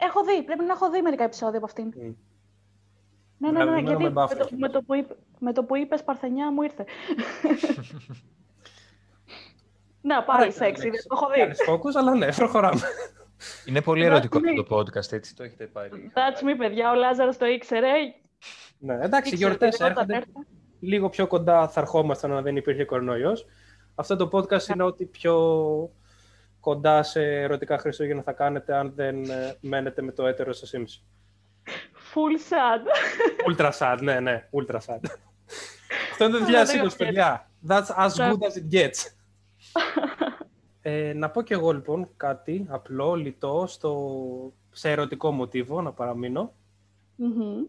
Α, α, α. Ε, έχω δει. Πρέπει να έχω δει μερικά επεισόδια από αυτήν. Mm. Ναι, ναι, ναι, Βραβευμένο γιατί με με, BAFTA το, κιόλας. με, το που είπε, με το που είπες Παρθενιά μου ήρθε. Να, πάλι σεξι, δεν το έχω δει. Κάνεις focus, αλλά ναι, προχωράμε. Είναι πολύ Εντάξει, ερωτικό ναι. αυτό το podcast, έτσι το έχετε πάρει. That's me, παιδιά, ο Λάζαρος το ήξερε. ναι, εντάξει, οι Ήξερε γιορτές ότι όταν έρχονται. έρθω- λίγο πιο κοντά θα ερχόμασταν αν δεν υπήρχε κορονοϊός. Αυτό το podcast είναι ό,τι πιο κοντά σε ερωτικά Χριστούγεννα θα κάνετε αν δεν ε, μένετε με το έτερο σας ήμιση. Full sad. Ultra sad, ναι, ναι, ultra sad. Αυτό είναι το Αλλά δεν 2020, έχω παιδιά. That's as Ναι. good as it gets. ε, να πω κι εγώ λοιπόν κάτι απλό, λιτό, στο, σε ερωτικό μοτίβο, να παραμείνω. Μμμ.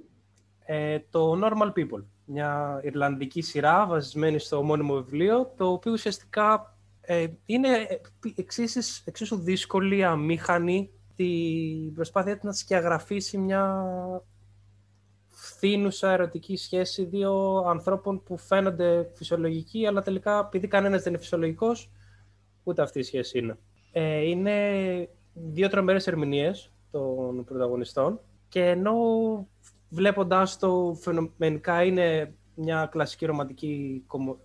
Ε, το Normal People, μια Ιρλανδική σειρά βασισμένη στο ομώνυμο βιβλίο, το οποίο ουσιαστικά ε, είναι εξίσου, εξίσου δύσκολη, αμήχανη, την προσπάθεια του να σκιαγραφίσει μια φθήνουσα ερωτική σχέση δύο ανθρώπων που φαίνονται φυσιολογικοί, αλλά τελικά επειδή κανένας δεν είναι φυσιολογικός, ούτε αυτή η σχέση είναι. Ε, είναι δύο τρομερές ερμηνείες των πρωταγωνιστών και ενώ βλέποντάς το φαινομενικά είναι μια κλασική ρομαντική κομμω...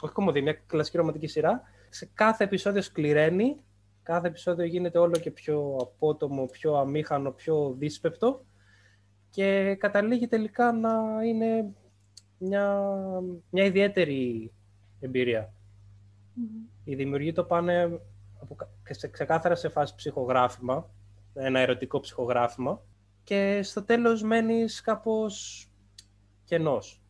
όχι κομμωδία, μια κλασική ρομαντική σειρά, σε κάθε επεισόδιο σκληραίνει, κάθε επεισόδιο γίνεται όλο και πιο απότομο, πιο αμήχανο, πιο δύσπεπτο και καταλήγει τελικά να είναι μια, μια ιδιαίτερη εμπειρία. Μμμ. Οι δημιουργοί το πάνε από, κα- σε, ξεκάθαρα σε φάση ψυχογράφημα, ένα ερωτικό ψυχογράφημα και στο τέλος μένεις κάπως κενός.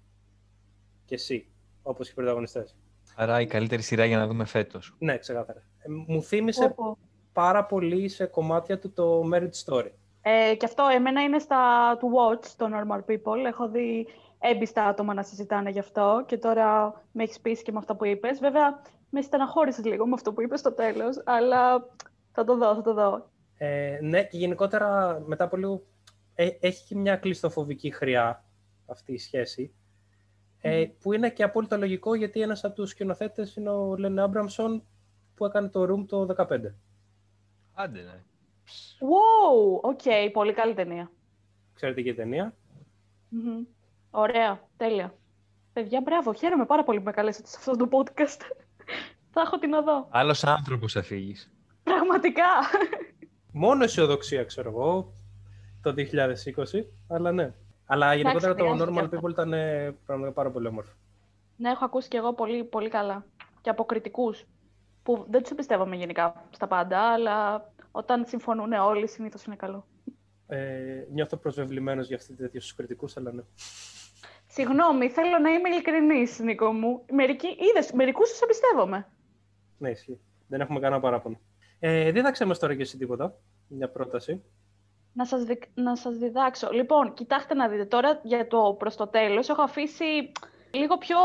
Και εσύ, όπως και οι πρωταγωνιστές. Άρα η καλύτερη σειρά για να δούμε φέτος. Ναι, ξεκάθαρα. Ε, μου θύμισε Πω, πω. πάρα πολύ σε κομμάτια του το Marriage Story. Ε, και αυτό εμένα είναι στα του Watch, το Normal People. Έχω δει έμπιστα άτομα να συζητάνε γι' αυτό και τώρα με έχεις πείσει και με αυτά που είπες. Βέβαια, με στεναχώρησες λίγο με αυτό που είπες στο τέλος, αλλά θα το δω, θα το δω. Ε, ναι, και γενικότερα μετά από λίγο ε, έχει και μια κλειστοφοβική χρειά αυτή η σχέση. Ε, που είναι και απόλυτα λογικό γιατί ένας από τους σκηνοθέτες είναι ο Λεν Άμπραμσον που έκανε το Room το 2015. Άντε, ναι. Wow, οκ, πολύ καλή ταινία. Ξέρετε και η ταινία. Μμμ. Ωραία, τέλεια. Παιδιά, μπράβο, χαίρομαι πάρα πολύ που με καλέσατε σε αυτό το podcast. θα έχω την οδό. Άλλος άνθρωπος θα φύγεις. Πραγματικά. Μόνο αισιοδοξία, ξέρω εγώ, το 2020, αλλά ναι. Αλλά γενικότερα το χρειάζεται Normal αυτό. People ήταν ε, πραγματικά πάρα πολύ όμορφο. ναι, έχω ακούσει και εγώ πολύ, πολύ καλά. Και από κριτικούς. Που δεν τους εμπιστεύομαι γενικά στα πάντα, αλλά όταν συμφωνούν όλοι, συνήθως είναι καλό. Ε, νιώθω προσβεβλημένος για αυτή τη τέτοια στους κριτικούς, αλλά ναι. Συγγνώμη, θέλω να είμαι ειλικρινής, Νίκο μου. Μερικοί, είδες, μερικούς τους εμπιστεύομαι. Ναι, ισχύει. Δεν έχουμε κανένα παράπονο. Ε, δίδαξε μας τώρα και εσύ τίποτα, μια πρόταση. Να σας, δι... να σας διδάξω. Λοιπόν, κοιτάξτε να δείτε τώρα για το προς το τέλος. Έχω αφήσει λίγο πιο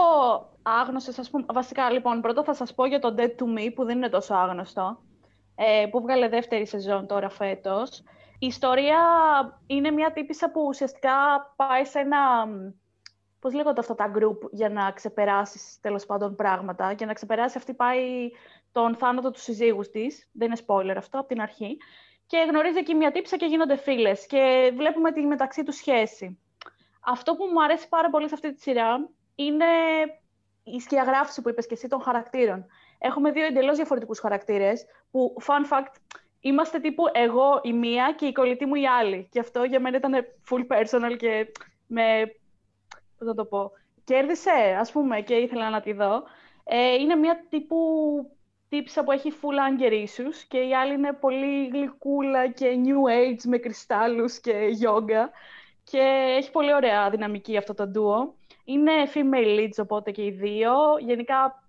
άγνωστες, ας πούμε. Βασικά, λοιπόν, πρώτα θα σας πω για το Dead to Me, που δεν είναι τόσο άγνωστο, ε, που βγάλε δεύτερη σεζόν τώρα φέτος. Η ιστορία είναι μια τύπησα που ουσιαστικά πάει σε ένα... Πώς λέγονται αυτά τα group για να ξεπεράσεις τέλος πάντων πράγματα. Για να ξεπεράσει αυτή πάει τον θάνατο τους συζύγους της. Δεν είναι spoiler αυτό, από την αρχή. Και γνωρίζει εκεί μια τύψα και γίνονται φίλες. Και βλέπουμε τη μεταξύ τους σχέση. Αυτό που μου αρέσει πάρα πολύ σε αυτή τη σειρά είναι η σκιαγράφηση που είπες και εσύ των χαρακτήρων. Έχουμε δύο εντελώς διαφορετικούς χαρακτήρες, που, fun fact, είμαστε τύπου εγώ η μία και η κολλητή μου η άλλη. Και αυτό για μένα ήταν full personal και με, πώς να το πω, κέρδισε, ας πούμε, και ήθελα να τη δω. Ε, είναι μια τύπου τύψα που έχει full anger issues και η άλλη είναι πολύ γλυκούλα και new age με κρυστάλλους και yoga. Και έχει πολύ ωραία δυναμική αυτό το duo. Είναι female leads, οπότε και οι δύο. Γενικά,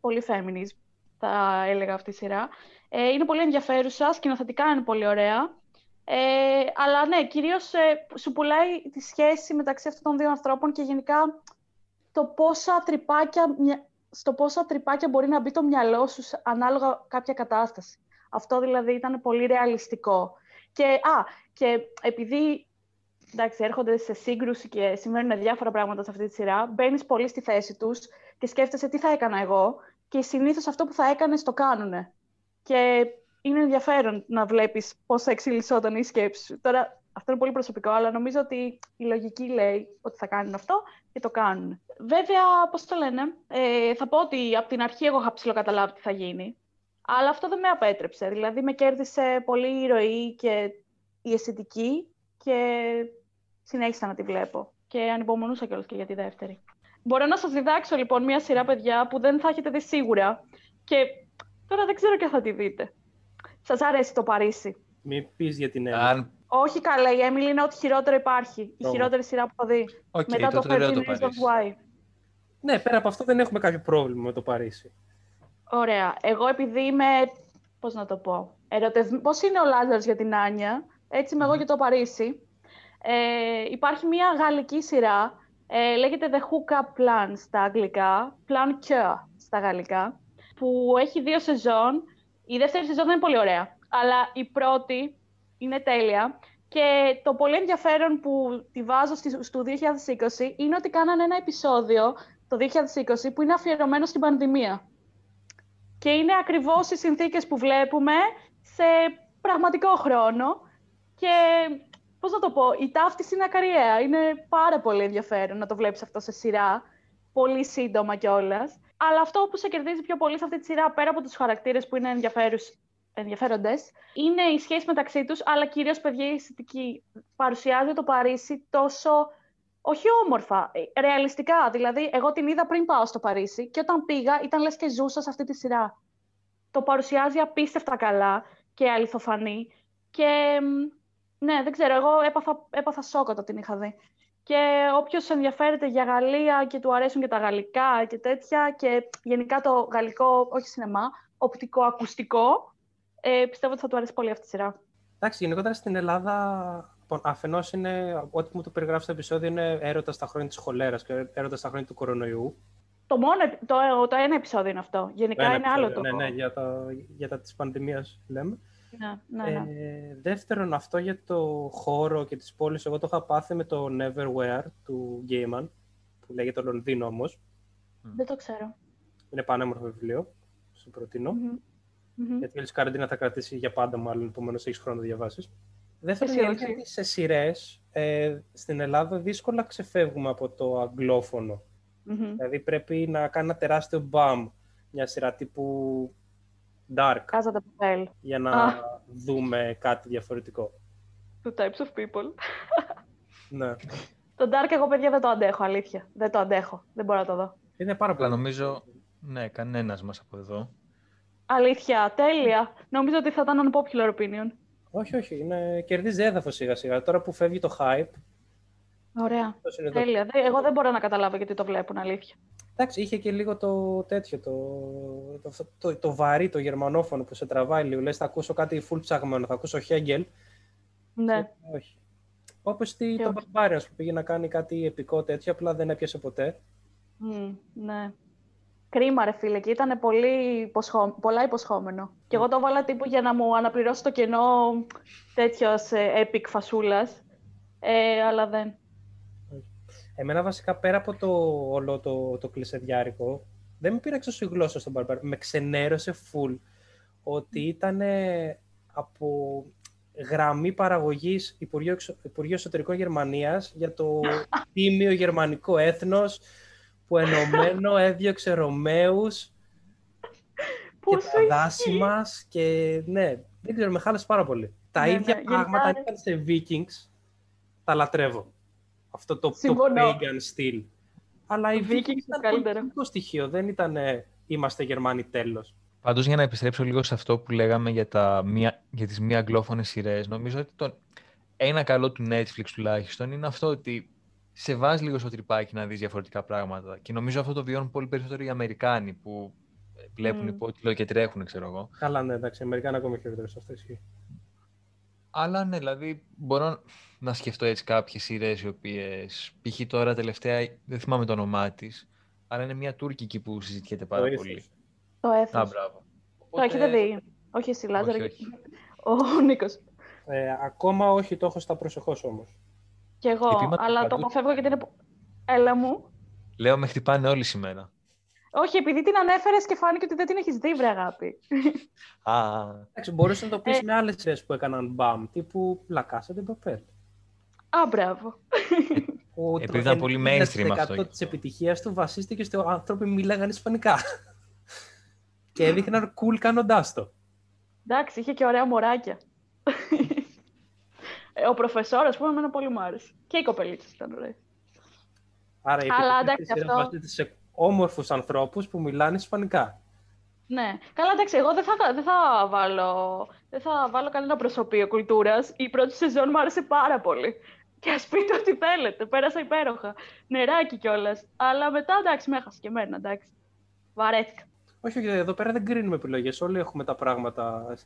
πολύ feminist, θα έλεγα αυτή η σειρά. Ε, είναι πολύ ενδιαφέρουσα, σκηνοθετικά είναι πολύ ωραία. Ε, αλλά ναι, κυρίως ε, σου πουλάει τη σχέση μεταξύ αυτών των δύο ανθρώπων και γενικά το πόσα τρυπάκια, στο πόσα τρυπάκια μπορεί να μπει το μυαλό σου ανάλογα κάποια κατάσταση. Αυτό δηλαδή ήταν πολύ ρεαλιστικό. Και, α, και επειδή εντάξει, έρχονται σε σύγκρουση και συμβαίνουν διάφορα πράγματα σε αυτή τη σειρά, μπαίνεις πολύ στη θέση τους και σκέφτεσαι τι θα έκανα εγώ και συνήθως αυτό που θα έκανες το κάνουν. Και είναι ενδιαφέρον να βλέπεις πώς θα εξελισσόταν η σκέψη σου. Τώρα, αυτό είναι πολύ προσωπικό, αλλά νομίζω ότι η λογική λέει ότι θα κάνουν αυτό και το κάνουν. Βέβαια, πώς το λένε, ε, θα πω ότι από την αρχή εγώ είχα ψηλοκαταλάβει τι θα γίνει. Αλλά αυτό δεν με απέτρεψε. Δηλαδή, με κέρδισε πολύ η ροή και η αισθητική και συνέχισα να τη βλέπω. Και ανυπομονούσα κιόλας και για τη δεύτερη. Μπορώ να σας διδάξω λοιπόν μια σειρά παιδιά που δεν θα έχετε δει σίγουρα. Και τώρα δεν ξέρω και θα τη δείτε. Σας αρέσει το Παρίσι. Μην πεις για την Έμιλι. Όχι καλά, η Έμιλι είναι ό,τι χειρότερο υπάρχει. Η χειρότερη σειρά που έχω δει. Okay, Μετά το 13 Reasons Why. Ναι, πέρα από αυτό δεν έχουμε κάποιο πρόβλημα με το Παρίσι. Ωραία. Εγώ επειδή είμαι, πώς να το πω, ερωτευ... πώς είναι ο Λάζαρος για την Άνια, έτσι είμαι εγώ για το Παρίσι. Ε, υπάρχει μια γαλλική σειρά, ε, λέγεται The Hookup Plan στα αγγλικά, Plan Cure στα γαλλικά, που έχει δύο σεζόν. Η δεύτερη σεζόν δεν είναι πολύ ωραία, αλλά η πρώτη είναι τέλεια. Και το πολύ ενδιαφέρον που τη βάζω στο 2020 είναι ότι κάνανε ένα επεισόδιο το 2020 που είναι αφιερωμένο στην πανδημία. Και είναι ακριβώς οι συνθήκες που βλέπουμε σε πραγματικό χρόνο. Και Πώς να το πω, η ταύτιση είναι ακαριέα. Είναι πάρα πολύ ενδιαφέρον να το βλέπεις αυτό σε σειρά. Πολύ σύντομα κιόλας. Αλλά αυτό που σε κερδίζει πιο πολύ σε αυτή τη σειρά, πέρα από τους χαρακτήρες που είναι ενδιαφέροντες, είναι η σχέση μεταξύ τους, αλλά κυρίως παιδιά η αισθητική. Παρουσιάζει το Παρίσι τόσο. Όχι όμορφα, ε, ρεαλιστικά. Δηλαδή, εγώ την είδα πριν πάω στο Παρίσι και όταν πήγα ήταν λες και ζούσα σε αυτή τη σειρά. Το παρουσιάζει απίστευτα καλά και αληθοφανή. Και ναι, δεν ξέρω. Εγώ έπαθα, έπαθα σοκ όταν την είχα δει. Και όποιος ενδιαφέρεται για Γαλλία και του αρέσουν και τα γαλλικά και τέτοια και γενικά το γαλλικό, όχι σινεμά, οπτικό-ακουστικό, ε, πιστεύω ότι θα του αρέσει πολύ αυτή η σειρά. Εντάξει, γενικότερα στην Ελλάδα, λοιπόν, αφενός είναι, ό,τι μου το περιγράφεις στο επεισόδιο, είναι έρωτας στα χρόνια της χολέρας και έρωτας στα χρόνια του κορονοϊού. Το μόνο, το, το ένα επεισόδιο είναι αυτό. Γενικά είναι επεισόδιο, άλλο το. Ναι, ναι, για τα, για τα της πανδημίας λέμε. Ναι, ναι, ναι. Ε, δεύτερον, αυτό για το χώρο και τις πόλεις, εγώ το είχα πάθει με το Neverwhere του Gaiman, που λέγεται το Λονδίνο όμως. Δεν το ξέρω. Είναι πανέμορφο βιβλίο, σου προτείνω. Mm-hmm. Γιατί η καραντίνα θα κρατήσει για πάντα, μάλλον, επομένως έχεις χρόνο να διαβάσεις. Δεύτερον, Εσύ η αλήθεια όχι. είναι ότι σε σειρές ε, στην Ελλάδα δύσκολα ξεφεύγουμε από το αγγλόφωνο. Μμμ. Δηλαδή πρέπει να κάνει ένα τεράστιο μπαμ μια σειρά τύπου Dark Casa de Papel. για να Α. δούμε κάτι διαφορετικό. Two types of people. Ναι. Το Dark εγώ, παιδιά, δεν το αντέχω, αλήθεια. Δεν το αντέχω. Δεν μπορώ να το δω. Είναι πάρα Αλλά πολύ. νομίζω, ναι, κανένας μας από εδώ. Αλήθεια, τέλεια. Νομίζω ότι θα ήταν unpopular opinion. Όχι, όχι. Είναι... Κερδίζει έδαφος σιγά σιγά. Τώρα που φεύγει το hype. Ωραία. Τέλεια. Το... Εγώ δεν μπορώ να καταλάβω γιατί το βλέπουν, αλήθεια. Εντάξει, είχε και λίγο το τέτοιο, το, το, το, το βαρύ, το γερμανόφωνο που σε τραβάει λίγο. Λες, θα ακούσω κάτι full ψαγμένο, θα ακούσω Χέγγελ. Ναι. όχι. Όπως το Barbarians που πήγε να κάνει κάτι επικό τέτοιο, απλά δεν έπιασε ποτέ. Mm, ναι. Κρίμα ρε φίλε, και ήταν πολύ υποσχό... πολλά υποσχόμενο. Και εγώ το βάλα τύπου για να μου αναπληρώσει το κενό τέτοιος ε, epic φασούλας, ε, αλλά δεν. Εμένα βασικά πέρα από το όλο το, το κλεισεδιάρικο, δεν με πήραξε όσο η γλώσσα στον Μπαρμπάρ. Με ξενέρωσε full ότι ήταν από γραμμή παραγωγής Υπουργείου, Υπουργείου Εσωτερικών Γερμανίας για το τίμιο γερμανικό έθνος που ενωμένο έδιωξε Ρωμαίους και τα δάση μας και ναι, δεν ξέρω, με χάλασε πάρα πολύ. Τα ναι, ίδια ναι, πράγματα αν ήταν σε Vikings, τα λατρεύω. Αυτό το, το pagan style. Αλλά οι Vikings ήταν καλύτερο στοιχείο, δεν ήταν είμαστε Γερμανοί τέλος. Πάντως για να επιστρέψω λίγο σε αυτό που λέγαμε για, τα μία, για τις μία αγγλόφωνες σειρές, νομίζω ότι το, ένα καλό του Netflix τουλάχιστον είναι αυτό ότι σε βάζει λίγο στο τρυπάκι να δεις διαφορετικά πράγματα. Και νομίζω αυτό το βιώνουν πολύ περισσότερο οι Αμερικάνοι που βλέπουν mm. υπότιτλο και τρέχουν, ξέρω εγώ. Καλά, ναι, εντάξει, οι Αμερικάνοι ακόμη χειρότερο σε αυτό ισχύει. Αλλά ναι, δηλαδή μπορώ να σκεφτώ έτσι κάποιες σειρές οι οποίες π.χ. τώρα τελευταία, δεν θυμάμαι το όνομά της, αλλά είναι μια Τούρκικη που συζητιέται πάρα πολύ. Το έθνος. Α, μπράβο. Το έχετε δει. Όχι εσύ, Λάζαρο. Ο Νίκος. Ε, ακόμα όχι, το έχω στα προσεχώς όμως. Κι εγώ, αλλά το αποφεύγω γιατί είναι... Έλα μου. Λέω με χτυπάνε όλοι σήμερα. Όχι, επειδή την ανέφερες και φάνηκε ότι δεν την έχεις δει, βρε αγάπη. Α. Εντάξει, μπορούσε να το πεις ε... με άλλες σειρές που έκαναν μπαμ, τύπου Λακάσα την Παπέλ. Α, μπράβο. Επειδή ήταν πολύ mainstream αυτό. Το τη επιτυχίας του βασίστηκε στο άνθρωποι μίλαγαν Ισπανικά και έδειχναν cool κάνοντάς το. Εντάξει, είχε και ωραία μωράκια. Ε, ο προφεσόρ, ας πούμε, εμένα πολύ μου άρεσε. Και οι κοπελίτσε ήταν ωραίε. Άρα, η Αλλά εντάξει, αυτό... βασίζεται σε όμορφους ανθρώπους που μιλάνε Ισπανικά. Ναι. Καλά, εντάξει, εγώ δεν θα, δεν θα, βάλω, δεν θα βάλω κανένα προσωπείο κουλτούρας. Η πρώτη σεζόν μου άρεσε πάρα πολύ. Και ας πείτε ό,τι θέλετε. Πέρασα υπέροχα. Νεράκι κιόλας. Αλλά μετά εντάξει, με έχασε και εμένα, εντάξει. Βαρέθηκα. Όχι, όχι, εδώ πέρα δεν κρίνουμε επιλογές. Όλοι έχουμε τα πράγματα.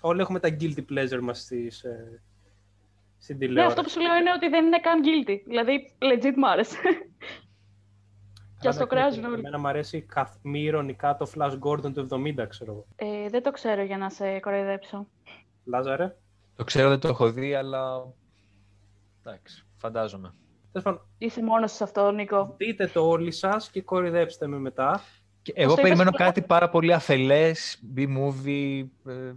Όλοι έχουμε τα guilty pleasure μας στη ε, στην τηλεόραση. Ναι, αυτό που σου λέω είναι ότι δεν είναι καν guilty. Δηλαδή, legit μ' άρεσε. Και ας το κράζουν όλοι. Εμένα μου αρέσει μη ηρωνικά το Flash Gordon του 70, ξέρω εγώ. Ε, δεν το ξέρω για να σε κοροϊδέψω. Λάζαρε. Το ξέρω, δεν το έχω δει, αλλά. Εντάξει, φαντάζομαι. Είσαι μόνος σε αυτό, Νίκο. Δείτε το όλοι σας και κοροϊδέψτε με μετά. Και εγώ περιμένω κάτι πάρα πολύ αφελές, B-movie. Ε,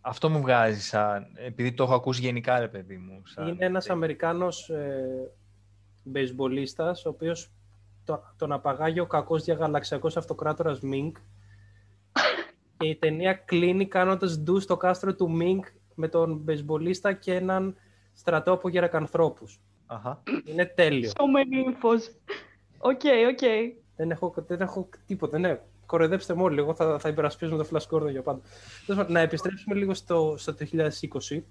αυτό μου βγάζει σαν. Επειδή το έχω ακούσει γενικά, ρε παιδί μου. Σαν... Είναι ένας Αμερικάνος ε, ο οποίος το, τον απαγάγει ο κακός διαγαλαξιακός αυτοκράτορας Μίνκ. και η ταινία κλείνει κάνοντας ντου στο κάστρο του Μινγκ με τον μπεϊσμπολίστα και έναν στρατό από γερακανθρώπους. Είναι τέλειο. So many infos. OK, OK. Δεν έχω, δεν έχω τίποτα. Ναι, κοροϊδέψτε μου όλοι. Εγώ θα, θα υπερασπίσουμε το Flash Gordon για πάντα. Να επιστρέψουμε λίγο στο, στο 2020. Mm-hmm.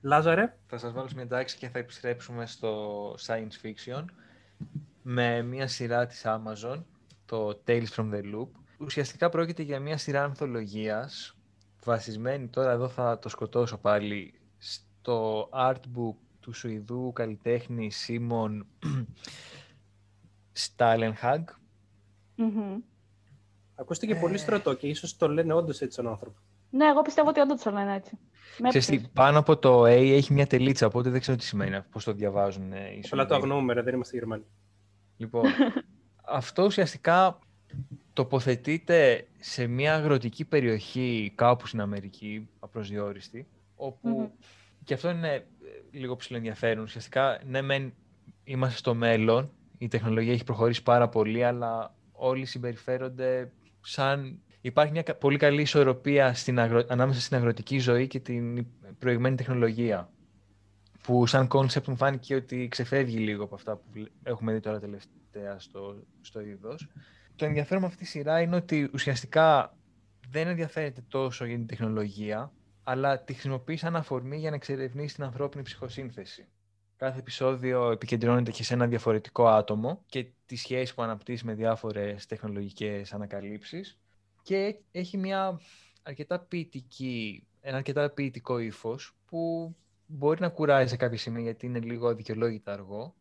Λάζαρε. Θα σας βάλω μια τάξη και θα επιστρέψουμε στο science fiction με μια σειρά της Amazon, το Tales from the Loop. Ουσιαστικά πρόκειται για μια σειρά ανθολογίας βασισμένη, τώρα εδώ θα το σκοτώσω πάλι, στο artbook του Σουηδού καλλιτέχνη Σίμον Στάλενχαγκ. Mm-hmm. Ακούστηκε πολύ ε. στρωτό και ίσως το λένε όντως έτσι τον άνθρωπο. Ναι, εγώ πιστεύω ότι όντως το λένε έτσι. Ξέρεις, πάνω από το A έχει μια τελίτσα, οπότε δεν ξέρω τι σημαίνει, πώς το διαβάζουν οι Όλα το αγνοούμε, δεν είμαστε Γερμανοί. Λοιπόν, αυτό ουσιαστικά τοποθετείται σε μια αγροτική περιοχή κάπου στην Αμερική, απροσδιόριστη, όπου και αυτό είναι ε, λίγο ψηλό ενδιαφέρον. Ουσιαστικά, ναι, μεν είμαστε στο μέλλον, η τεχνολογία έχει προχωρήσει πάρα πολύ, αλλά όλοι συμπεριφέρονται σαν... Υπάρχει μια πολύ καλή ισορροπία στην αγρο... ανάμεσα στην αγροτική ζωή και την προηγμένη τεχνολογία. Που σαν concept μου φάνηκε ότι ξεφεύγει λίγο από αυτά που έχουμε δει τώρα τελευταία στο, στο είδος. Το ενδιαφέρον με αυτή τη σειρά είναι ότι ουσιαστικά δεν ενδιαφέρεται τόσο για την τεχνολογία, αλλά τη χρησιμοποιεί σαν αφορμή για να εξερευνήσει την ανθρώπινη ψυχοσύνθεση. Κάθε επεισόδιο επικεντρώνεται και σε ένα διαφορετικό άτομο και τη σχέση που αναπτύσσει με διάφορες τεχνολογικές ανακαλύψεις και έχει μια αρκετά ποιητική, ένα αρκετά ποιητικό ύφος που μπορεί να κουράζει σε κάποια σημεία γιατί είναι λίγο αδικαιολόγητα αργό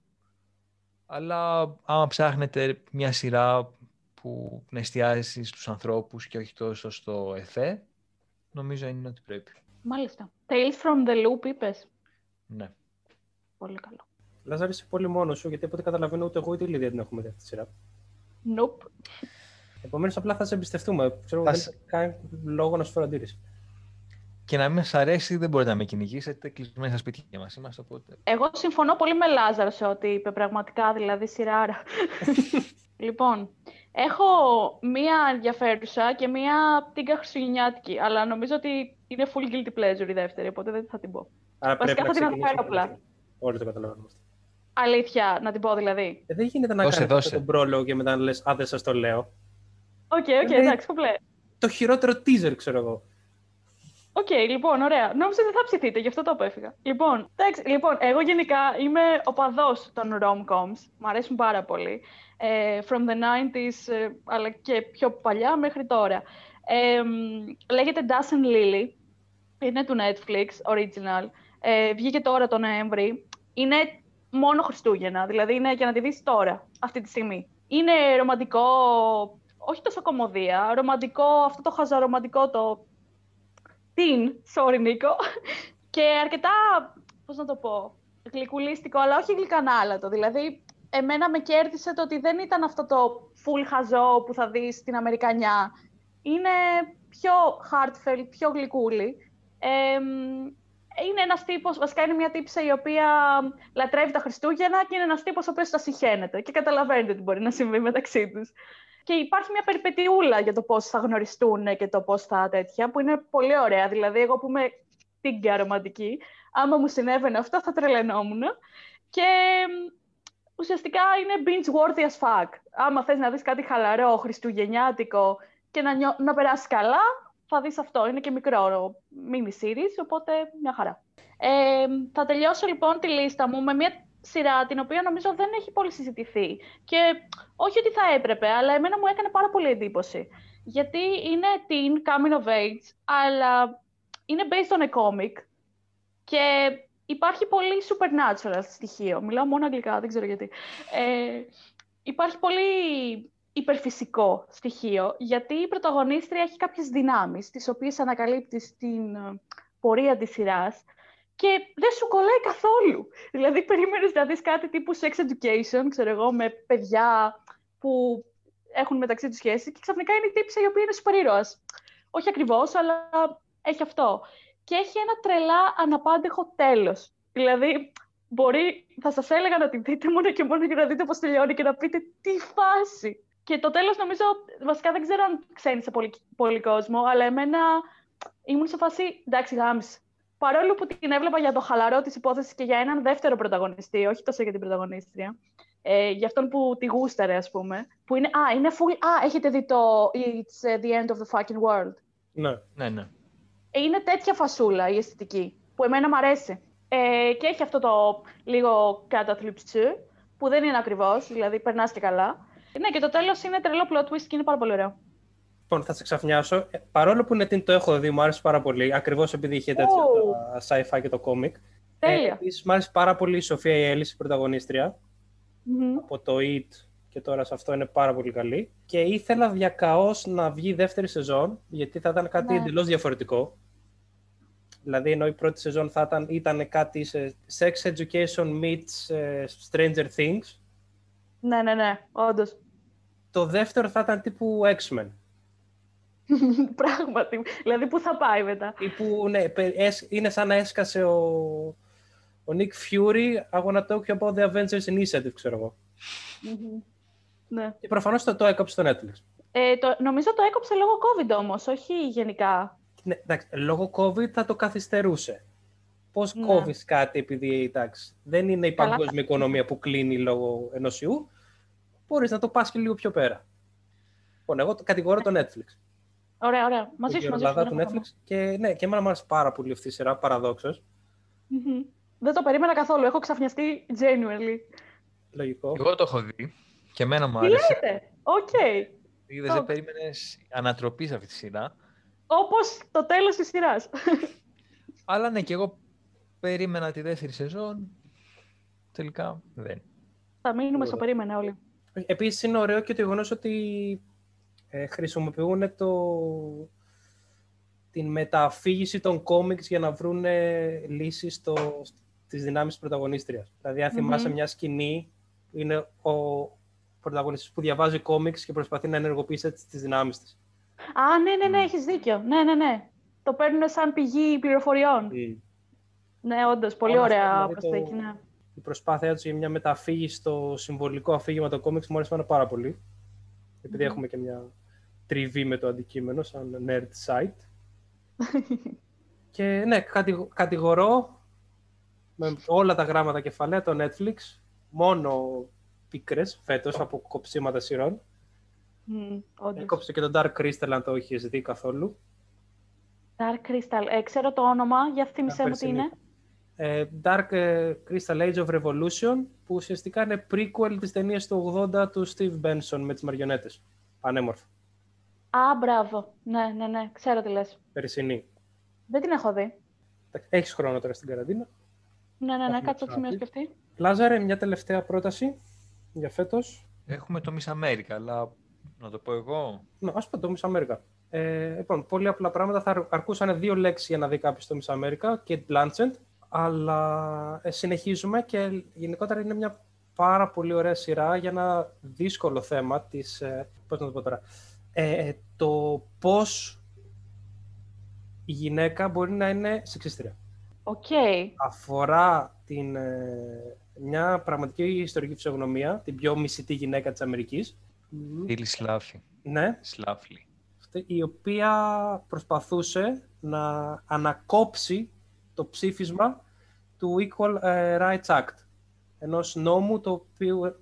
αλλά άμα ψάχνετε μια σειρά που να εστιάζει στους ανθρώπους και όχι τόσο στο εφέ, νομίζω είναι ότι πρέπει. Μάλιστα. Tales from the Loop είπες. Ναι. Πολύ καλό. Λάζαρη, είσαι πολύ μόνος σου, γιατί από ό,τι καταλαβαίνω ούτε εγώ ούτε η Λίδια την έχουμε δει αυτή τη σειρά. Nope. Επομένως, απλά θα σε εμπιστευτούμε. Ξέρω, δεν σε- έχει κανένα λόγο να σου φέρω αντίρρηση. Και να μην σας αρέσει δεν μπορείτε να με κυνηγήσετε, κλεισμένοι στα σπίτια μας είμαστε, οπότε... Εγώ συμφωνώ πολύ με Λάζαρο σε ό,τι είπε πραγματικά, δηλαδή σειράρα. λοιπόν, έχω μία ενδιαφέρουσα και μία τίγκα χριστουγεννιάτικη, αλλά νομίζω ότι είναι full guilty pleasure η δεύτερη, οπότε δεν θα την πω. Άρα Βασικά πρέπει θα να την ξεκινήσουμε αναφέρω από απλά. την- Όλοι το καταλαβαίνουμε. αυτό. Αλήθεια, να την πω δηλαδή. Ε, δεν γίνεται να Δώσε, κάνεις δώσε. αυτό τον πρόλογο και μετά να λες «Α, δεν σας το λέω». OK, OK, Δηλαδή- εντάξει, κομπλέ. Το χειρότερο teaser, ξέρω εγώ. Οκ, λοιπόν, ωραία. Νόμιζα ότι θα ψηθείτε, γι' αυτό το απέφυγα. Λοιπόν, εντάξει, λοιπόν, εγώ γενικά είμαι οπαδός των rom-coms. Μ' αρέσουν πάρα πολύ. Ε, from the 90s, ε, αλλά και πιο παλιά μέχρι τώρα. Ε, μ, λέγεται Dash and Lily. Είναι του Netflix, original. Ε, βγήκε τώρα τον Νοέμβρη. Είναι μόνο Χριστούγεννα, δηλαδή είναι για να τη δεις τώρα, αυτή τη στιγμή. Είναι ρομαντικό, όχι τόσο κομμωδία, ρομαντικό, αυτό το χαζαρομαντικό, το την, sorry Νίκο, και αρκετά, πώς να το πω, γλυκουλίστικο, αλλά όχι γλυκανάλατο. Δηλαδή, εμένα με κέρδισε το ότι δεν ήταν αυτό το full χαζό που θα δεις στην Αμερικανιά. Είναι πιο heartfelt, πιο γλυκούλη. Ε, μ, είναι ένας τύπος, βασικά είναι μια τύψα η οποία λατρεύει τα Χριστούγεννα και είναι ένας τύπος ο οποίος τα συχαίνεται και καταλαβαίνετε τι μπορεί να συμβεί μεταξύ τους. Και υπάρχει μια περιπετειούλα για το πώς θα γνωριστούν και το πώς θα τέτοια, που είναι πολύ ωραία. Δηλαδή, εγώ που είμαι τίγκα ρομαντική, άμα μου συνέβαινε αυτό θα τρελαινόμουν. Και μ, ουσιαστικά είναι binge-worthy as fuck. Άμα θες να δεις κάτι χαλαρό, χριστουγεννιάτικο και να, νιώ... να περάσεις καλά, θα δεις αυτό. Είναι και μικρό mini series, οπότε μια χαρά. Ε, θα τελειώσω λοιπόν τη λίστα μου με μια σειρά την οποία νομίζω δεν έχει πολύ συζητηθεί. Και όχι ότι θα έπρεπε, αλλά εμένα μου έκανε πάρα πολύ εντύπωση. Γιατί είναι teen, coming of age, αλλά είναι based on a comic και υπάρχει πολύ supernatural στοιχείο. Μιλάω μόνο αγγλικά, δεν ξέρω γιατί. Ε, υπάρχει πολύ υπερφυσικό στοιχείο, γιατί η πρωταγωνίστρια έχει κάποιες δυνάμεις, τις οποίες ανακαλύπτει στην ε, πορεία της σειράς και δεν σου κολλάει καθόλου. Δηλαδή, περίμενες να δεις κάτι τύπου sex education, ξέρω εγώ, με παιδιά που έχουν μεταξύ τους σχέση και ξαφνικά είναι η τύψη η οποία είναι σούπερ ήρωας. Όχι ακριβώς, αλλά έχει αυτό. Και έχει ένα τρελά αναπάντεχο τέλος. Δηλαδή, μπορεί, θα σας έλεγα να την δείτε μόνο και μόνο για να δείτε πώς τελειώνει και να πείτε τι φάση. Και το τέλος νομίζω, βασικά δεν ξέρω αν ξένησε πολύ, πολύ κόσμο, αλλά εμένα ήμουν σε φάση, εντάξει, γάμισε. Παρόλο που την έβλεπα για το χαλαρό της υπόθεσης και για έναν δεύτερο πρωταγωνιστή, όχι τόσο για την πρωταγωνίστρια, ε, για αυτόν που τη γούσταρε, ας πούμε, που είναι, α, είναι full, α, έχετε δει το It's uh, the end of the fucking world. Ναι. Ναι, ναι. Ε, Είναι τέτοια φασούλα η αισθητική, που εμένα μου αρέσει. Ε, και έχει αυτό το λίγο καταθλιψη, που δεν είναι ακριβώς, δηλαδή περνάς και καλά. Ναι, και το τέλος είναι τρελό plot twist και είναι πάρα πολύ ωραίο. Λοιπόν, θα σε ξαφνιάσω. Ε, παρόλο που είναι την το έχω δει, μου άρεσε πάρα πολύ. Ακριβώς επειδή είχε τέτοια Ου. τα sci-fi και το comic. Τέλεια. Ε, επίσης, μου άρεσε πάρα πολύ η Σοφία η Έλλης, η πρωταγωνίστρια. Μμμ. Από το It και τώρα σε αυτό είναι πάρα πολύ καλή. Και ήθελα διακαώς να βγει η δεύτερη σεζόν, γιατί θα ήταν κάτι Ναι. εντελώς διαφορετικό. Δηλαδή, ενώ η πρώτη σεζόν θα ήταν, ήταν κάτι σε sex education meets ε, Stranger Things, Ναι, ναι, ναι, όντως. το δεύτερο θα ήταν τύπου X-Men. Πράγματι. Δηλαδή, πού θα πάει μετά; Τύπου, ναι, πε- έσ- είναι σαν να έσκασε ο, ο Nick Fury I wanna talk you about the Avengers Initiative, ξέρω εγώ. Μμμ. Ναι. Και προφανώς το, το έκοψε στο Netflix. Ε, το, νομίζω το έκοψε λόγω COVID όμως, όχι γενικά. Ναι, εντάξει, λόγω COVID θα το καθυστερούσε. Πώς Ναι. κόβεις κάτι επειδή εντάξει, δεν είναι η Καλά. παγκόσμια οικονομία που κλείνει λόγω ενός ιού, μπορείς να το πας και λίγο πιο πέρα. Λοιπόν, εγώ το κατηγορώ το Netflix. Ωραία, ωραία. Μαζί σου, μαζί σου. Ελλάδα δεν του έχω Netflix. Και ναι, και εμένα μου άρεσε πάρα πολύ αυτή η σειρά, παραδόξως. θέμα. Μμμ. Δεν το περίμενα καθόλου. Έχω ξαφνιαστεί genuinely. Λογικό. Εγώ το έχω δει και εμένα μου Τι άρεσε. λέτε; Οκ. Είδες, δεν περίμενες ανατροπή σε αυτή τη σειρά. Όπως το τέλος της σειράς. Αλλά ναι, και εγώ περίμενα τη δεύτερη σεζόν. Τελικά δεν. Θα μείνουμε Τίποτα. στο περίμενε όλοι. Επίσης είναι ωραίο και το γεγονός ότι ε, χρησιμοποιούν το, την μεταφύγηση των κόμιξ για να βρουν λύσεις στο, στις δυνάμεις της πρωταγωνίστριας. Δηλαδή, αν θυμάσαι Μμμ. μια σκηνή, είναι ο πρωταγωνιστής που διαβάζει κόμιξ και προσπαθεί να ενεργοποιήσει έτσι τις δυνάμεις της. Α, ναι, ναι, ναι, Μμ. έχεις δίκιο. Ναι, ναι, ναι. Το παίρνουν σαν πηγή πληροφοριών. Ναι, όντως, πολύ Όλα ωραία αυτά, δηλαδή, προσθήκη, το- ναι. Η προσπάθειά τους για μια μεταφύγηση στο συμβολικό αφήγημα των κόμιξ μου άρεσε εμένα πάρα πολύ. Επειδή Μμμ. έχουμε και μια τριβή με το αντικείμενο, σαν nerd site. Και ναι, κατηγο- κατηγορώ με όλα τα γράμματα κεφαλαία το Netflix, μόνο πίκρες φέτος από κοψίματα σειρών. Μμ, όντως. Έκοψε και το Dark Crystal αν το έχεις δει καθόλου. Dark Crystal. Ε, ξέρω το όνομα, για θύμισέ μου τι περσινή. είναι. Ε, Dark ε, Crystal Age of Revolution, που ουσιαστικά είναι prequel της ταινίας του 80 του Steve Benson με τις μαριονέτες. Πανέμορφα. Α, μπράβο. Ναι, ναι, ναι. Ξέρω τι λες. Περσινή. Δεν την έχω δει. Εντάξει, Έχεις χρόνο τώρα στην καραντίνα. Ναι, ναι, ναι. Έχουμε Κάτσε το σημείο ξαναπεί. σκεφτεί. Λάζαρε, μια τελευταία πρόταση για φέτος. Έχουμε το Miss America, αλλά να το πω εγώ. Ναι, ας πω το Miss America. Ε, λοιπόν, πολύ απλά πράγματα. Θα αρ- αρκούσαν δύο λέξεις για να δει κάποιος το Miss America, Kate Blanchett, αλλά ε, συνεχίζουμε και γενικότερα είναι μια πάρα πολύ ωραία σειρά για ένα δύσκολο θέμα της, ε, πώς να το πω τώρα, ε, ε, το πώς η γυναίκα μπορεί να είναι σεξίστρια. Οκ. Αφορά την, ε, μια πραγματική ιστορική φυσιογνωμία, την πιο μισητή γυναίκα της Αμερικής. Φίλις Σλάφλι. Ναι, Σλάφλι. αυτή, η οποία προσπαθούσε να ανακόψει το ψήφισμα του Equal ε, Rights Act, ενός νόμου το οποίο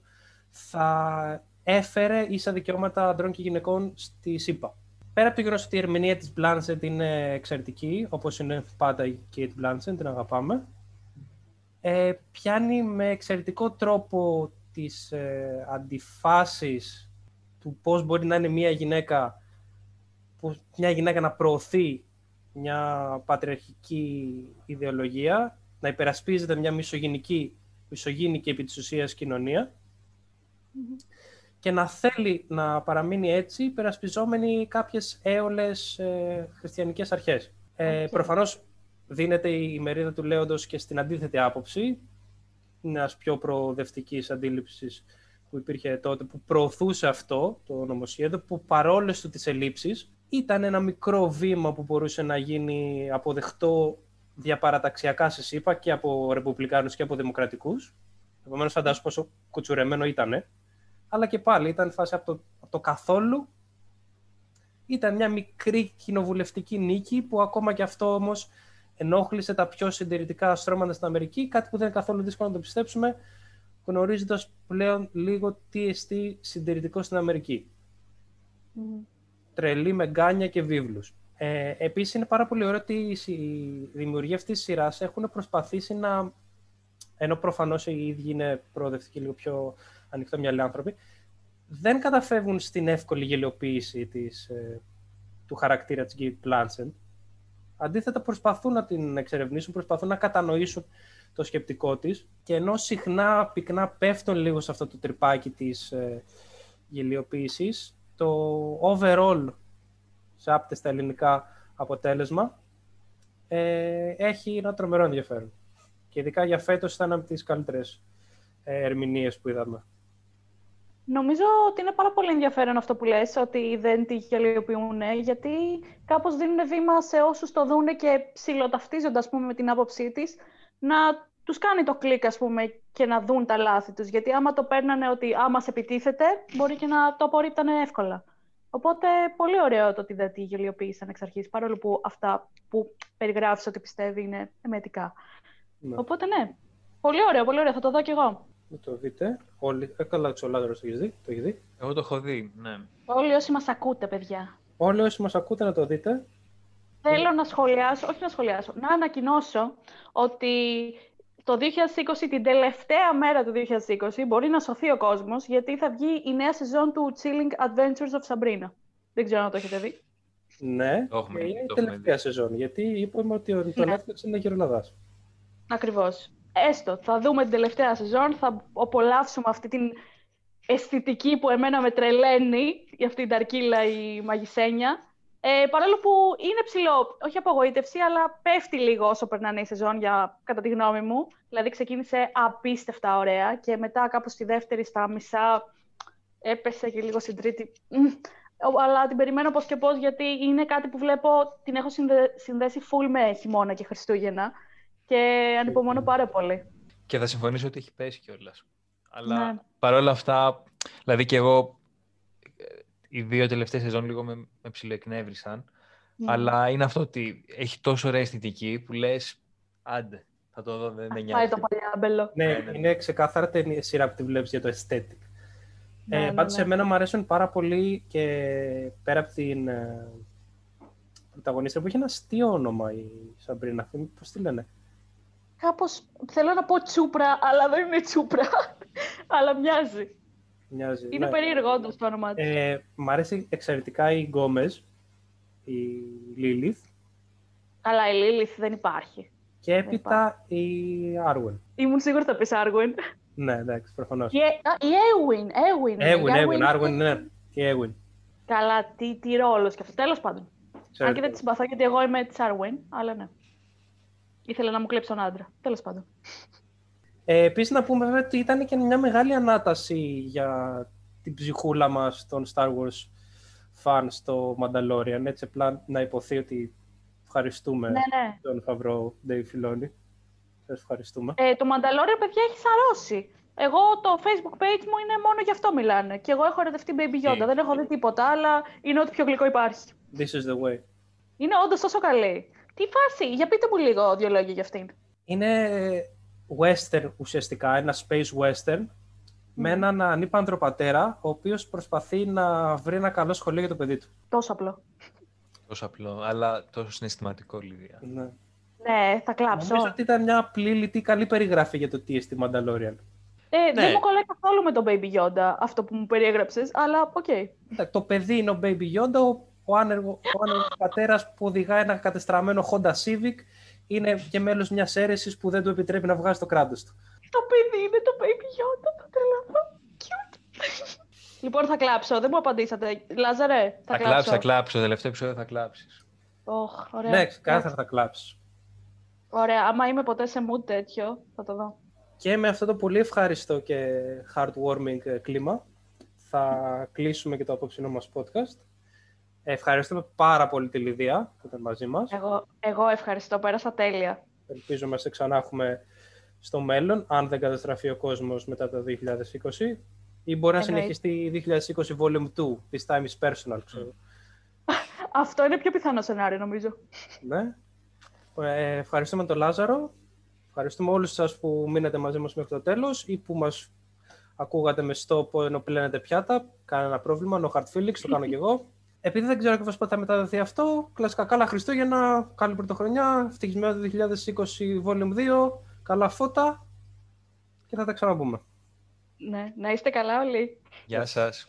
θα έφερε ίσα δικαιώματα ανδρών και γυναικών στη ΣΥΠΑ. Πέρα από το γεγονός ότι η ερμηνεία της Blanchett είναι εξαιρετική, όπως είναι πάντα η Kate Blanchett, την αγαπάμε, ε, πιάνει με εξαιρετικό τρόπο τις ε, αντιφάσεις του πώς μπορεί να είναι μια γυναίκα που μια γυναίκα να προωθεί μια πατριαρχική ιδεολογία, να υπερασπίζεται μια μισογενική, μισογυνική επί της ουσίας κοινωνία και να θέλει να παραμείνει έτσι υπερασπιζόμενη κάποιες έωλες ε, χριστιανικές αρχές. Ε, Οκ. Προφανώς δίνεται η μερίδα του λέοντος και στην αντίθετη άποψη, μιας πιο προοδευτικής αντίληψης που υπήρχε τότε, που προωθούσε αυτό το νομοσχέδιο, που παρόλες του τις ελλείψεις, ήταν ένα μικρό βήμα που μπορούσε να γίνει αποδεκτό διαπαραταξιακά σε ΣΥΠΑ και από ρεπουμπλικάνους και από δημοκρατικούς. Επομένως φαντάζομαι πόσο κουτσουρεμένο ήτανε. Αλλά και πάλι ήταν φάση από το, από το καθόλου. Ήταν μια μικρή κοινοβουλευτική νίκη που ακόμα και αυτό όμως ενόχλησε τα πιο συντηρητικά στρώματα στην Αμερική, κάτι που δεν είναι καθόλου δύσκολο να το πιστέψουμε, γνωρίζοντας πλέον λίγο τι εστί συντηρητικό στην Αμερική. Μμμ. Τρελή με γκάνια και βίβλους. Ε, επίσης είναι πάρα πολύ ωραίο ότι οι συ- οι δημιουργοί αυτής της σειράς έχουν προσπαθήσει να, ενώ προφανώς οι ίδιοι είναι προοδευτικοί λίγο πιο ανοιχτό μυαλί άνθρωποι, δεν καταφεύγουν στην εύκολη γελιοποίηση της, ε, του χαρακτήρα της Kate Blanchett. Αντίθετα προσπαθούν να την εξερευνήσουν, προσπαθούν να κατανοήσουν το σκεπτικό της και ενώ συχνά πυκνά πέφτουν λίγο σε αυτό το τρυπάκι της ε, γελιοποίησης, το overall σε άπτες στα ελληνικά αποτέλεσμα ε, έχει ένα τρομερό ενδιαφέρον. Και ειδικά για φέτος ήταν από τις καλύτερες ε, ερμηνείες που είδαμε. Νομίζω ότι είναι πάρα πολύ ενδιαφέρον αυτό που λες, ότι δεν τη γελιοποιούν, γιατί κάπως δίνουν βήμα σε όσους το δούνε και ψηλοταυτίζονται, ας πούμε, με την άποψή της, να τους κάνει το κλικ, ας πούμε, και να δουν τα λάθη τους. Γιατί άμα το παίρνανε ότι άμα σε επιτίθεται, μπορεί και να το απορρίπτανε εύκολα. Οπότε, πολύ ωραίο το ότι δεν τη γελιοποίησαν εξ αρχής, παρόλο που αυτά που περιγράφεις ότι πιστεύει είναι εμετικά. Ναι. Οπότε, ναι. Πολύ ωραίο, πολύ ωραίο. Θα το δω κι εγώ. Να το δείτε. Όλοι. Ε, καλά, ο Λάζαρος το έχεις δει. Το έχεις δει. Εγώ το έχω δει, ναι. Όλοι όσοι μας ακούτε, παιδιά. Όλοι όσοι μας ακούτε να το δείτε. Θέλω να σχολιάσω, όχι να σχολιάσω, να ανακοινώσω ότι το 2020, την τελευταία μέρα του 2020, μπορεί να σωθεί ο κόσμος, γιατί θα βγει η νέα σεζόν του Chilling Adventures of Sabrina. Δεν ξέρω αν το έχετε δει. Ναι, Το έχουμε και δει, είναι η το έχουμε τελευταία σεζόν, γιατί είπαμε ότι ο- το Ναι. Netflix είναι γερολαδάς. Ακριβώς. Έστω, θα δούμε την τελευταία σεζόν, θα απολαύσουμε αυτή την αισθητική που εμένα με τρελαίνει, για αυτή την ταρκύλα η μαγισένια. Ε, παρόλο που είναι ψηλό, όχι απογοήτευση, αλλά πέφτει λίγο όσο περνάνε η σεζόν, για, κατά τη γνώμη μου. Δηλαδή ξεκίνησε απίστευτα ωραία και μετά κάπου στη δεύτερη, στα μισά, έπεσε και λίγο στην τρίτη. Μμ. Ο- Αλλά την περιμένω πώς και πώς, γιατί είναι κάτι που βλέπω, την έχω συνδε- συνδέσει full με χειμώνα και Χριστούγεννα και ανυπομονώ πάρα πολύ. Και θα συμφωνήσω ότι έχει πέσει κιόλας. Αλλά Ναι. παρόλα αυτά, δηλαδή και εγώ ε, οι δύο τελευταίες σεζόν λίγο με, με ψιλοεκνεύρισαν. Ναι. Αλλά είναι αυτό ότι έχει τόσο ωραία αισθητική που λες άντε, θα το δω, δεν με Πάει νοιάζει. το παλιάμπελο. Ναι, Ναι, ναι. είναι ξεκάθαρα ταινία, σειρά που τη βλέπεις για το aesthetic. Ναι, ε, ναι, πάντως, ναι. εμένα μου αρέσουν πάρα πολύ και πέρα από την ε, πρωταγωνίστρια που έχει ένα αστείο όνομα η Σαμπρίνα. αυτή, Πώς τη λένε; Κάπως, θέλω να πω τσούπρα, αλλά δεν είναι τσούπρα. αλλά μοιάζει. Μοιάζει. Είναι ναι. περίεργο όντως το όνομά της. Ε, μ' αρέσει εξαιρετικά η Γκόμες, η Λίλιθ Αλλά η Λίλιθ δεν υπάρχει. και έπειτα η Άρουεν. Ήμουν σίγουρη θα πεις Άργουιν. Ναι, εντάξει, προφανώς. Και, α, η Έουιν, Έουιν. είναι. Έγουιν, Η Έγουιν, Arwen Άρουεν, είναι- ναι. Η Έγουιν. Καλά, τι, τι ρόλος και αυτό. Τέλος πάντων. Αν και δεν τη συμπαθώ γιατί εγώ είμαι της Άρουιν, αλλά ναι. Ήθελε να μου κλέψει τον άντρα. Τέλος πάντων. Ε, Επίσης, να πούμε βέβαια ότι ήταν και μια μεγάλη ανάταση για την ψυχούλα μας των Star Wars fans στο Mandalorian. Έτσι, απλά να υποθεί ότι ευχαριστούμε Ναι, ναι. τον Φαβρό Dave Filoni. Σας ευχαριστούμε. Ε, το Mandalorian, παιδιά, έχει σαρώσει. Εγώ το Facebook page μου είναι μόνο γι' αυτό μιλάνε. Και εγώ έχω ερωτευτεί Baby Yoda. Τι; Δεν έχω δει τίποτα, αλλά είναι ό,τι πιο γλυκό υπάρχει. This is the way. Είναι όντως τόσο καλή. Τι φάση, για πείτε μου λίγο δύο λόγια για αυτήν. Είναι western ουσιαστικά, ένα space western, με έναν ανύπαντρο πατέρα, ο οποίος προσπαθεί να βρει ένα καλό σχολείο για το παιδί του. Τόσο απλό. Τόσο απλό, αλλά τόσο συναισθηματικό, Λίδια. Ναι. Ναι, θα κλάψω. Νομίζω ότι ήταν μια απλή, λιτή, καλή περιγραφή για το τι εστί Mandalorian. Ε, Δεν Ναι. μου κολλάει καθόλου με τον Baby Yoda αυτό που μου περιέγραψες, αλλά οκ. Εντάξει, Το παιδί είναι ο Baby Yoda, ο, ο άνεργο, ο άνεργος πατέρας που οδηγάει ένα κατεστραμμένο Honda Civic, είναι και μέλος μιας αίρεσης που δεν του επιτρέπει να βγάζει το κράτος του. Το παιδί είναι το Baby Yoda, θα τρελαθώ. Cute. λοιπόν, θα κλάψω. Δεν μου απαντήσατε. Λάζαρε, θα, Θα κλάψει, θα κλάψει. Το τελευταίο επεισόδιο θα κλάψεις. Ωχ, ωραία. Ναι, κάθαρα θα κλάψεις. Ωραία, άμα είμαι ποτέ σε mood τέτοιο, θα το δω. Και με αυτό το πολύ ευχάριστο και heartwarming ε, κλίμα θα κλείσουμε και το απόψινό μας podcast. Ευχαριστούμε πάρα πολύ τη Λιδία που ήταν μαζί μας. Εγώ, εγώ ευχαριστώ, πέρασα τέλεια. Ελπίζω να σε ξανά έχουμε στο μέλλον, αν δεν καταστραφεί ο κόσμος μετά το 2020. Ή μπορεί να Εννοείται. συνεχίσει 2020 Volume 2, This time is personal, ξέρω. Αυτό είναι πιο πιθανό σενάριο, νομίζω. Ναι. Ε, ευχαριστούμε τον Λάζαρο. Ευχαριστούμε όλους σας που μείνετε μαζί μας μέχρι το τέλος ή που μας ακούγατε με στόπο ενώ πλένετε πιάτα. Κανένα πρόβλημα, no hard feelings, το κάνω κι εγώ. Επειδή δεν ξέρω ακριβώς πότε θα μεταδοθεί αυτό, κλασικά καλά Χριστούγεννα, καλή πρωτοχρονιά, ευτυχισμένο 2020 Volume 2, καλά φώτα και θα τα ξαναπούμε. Ναι, να είστε καλά όλοι. Γεια σας.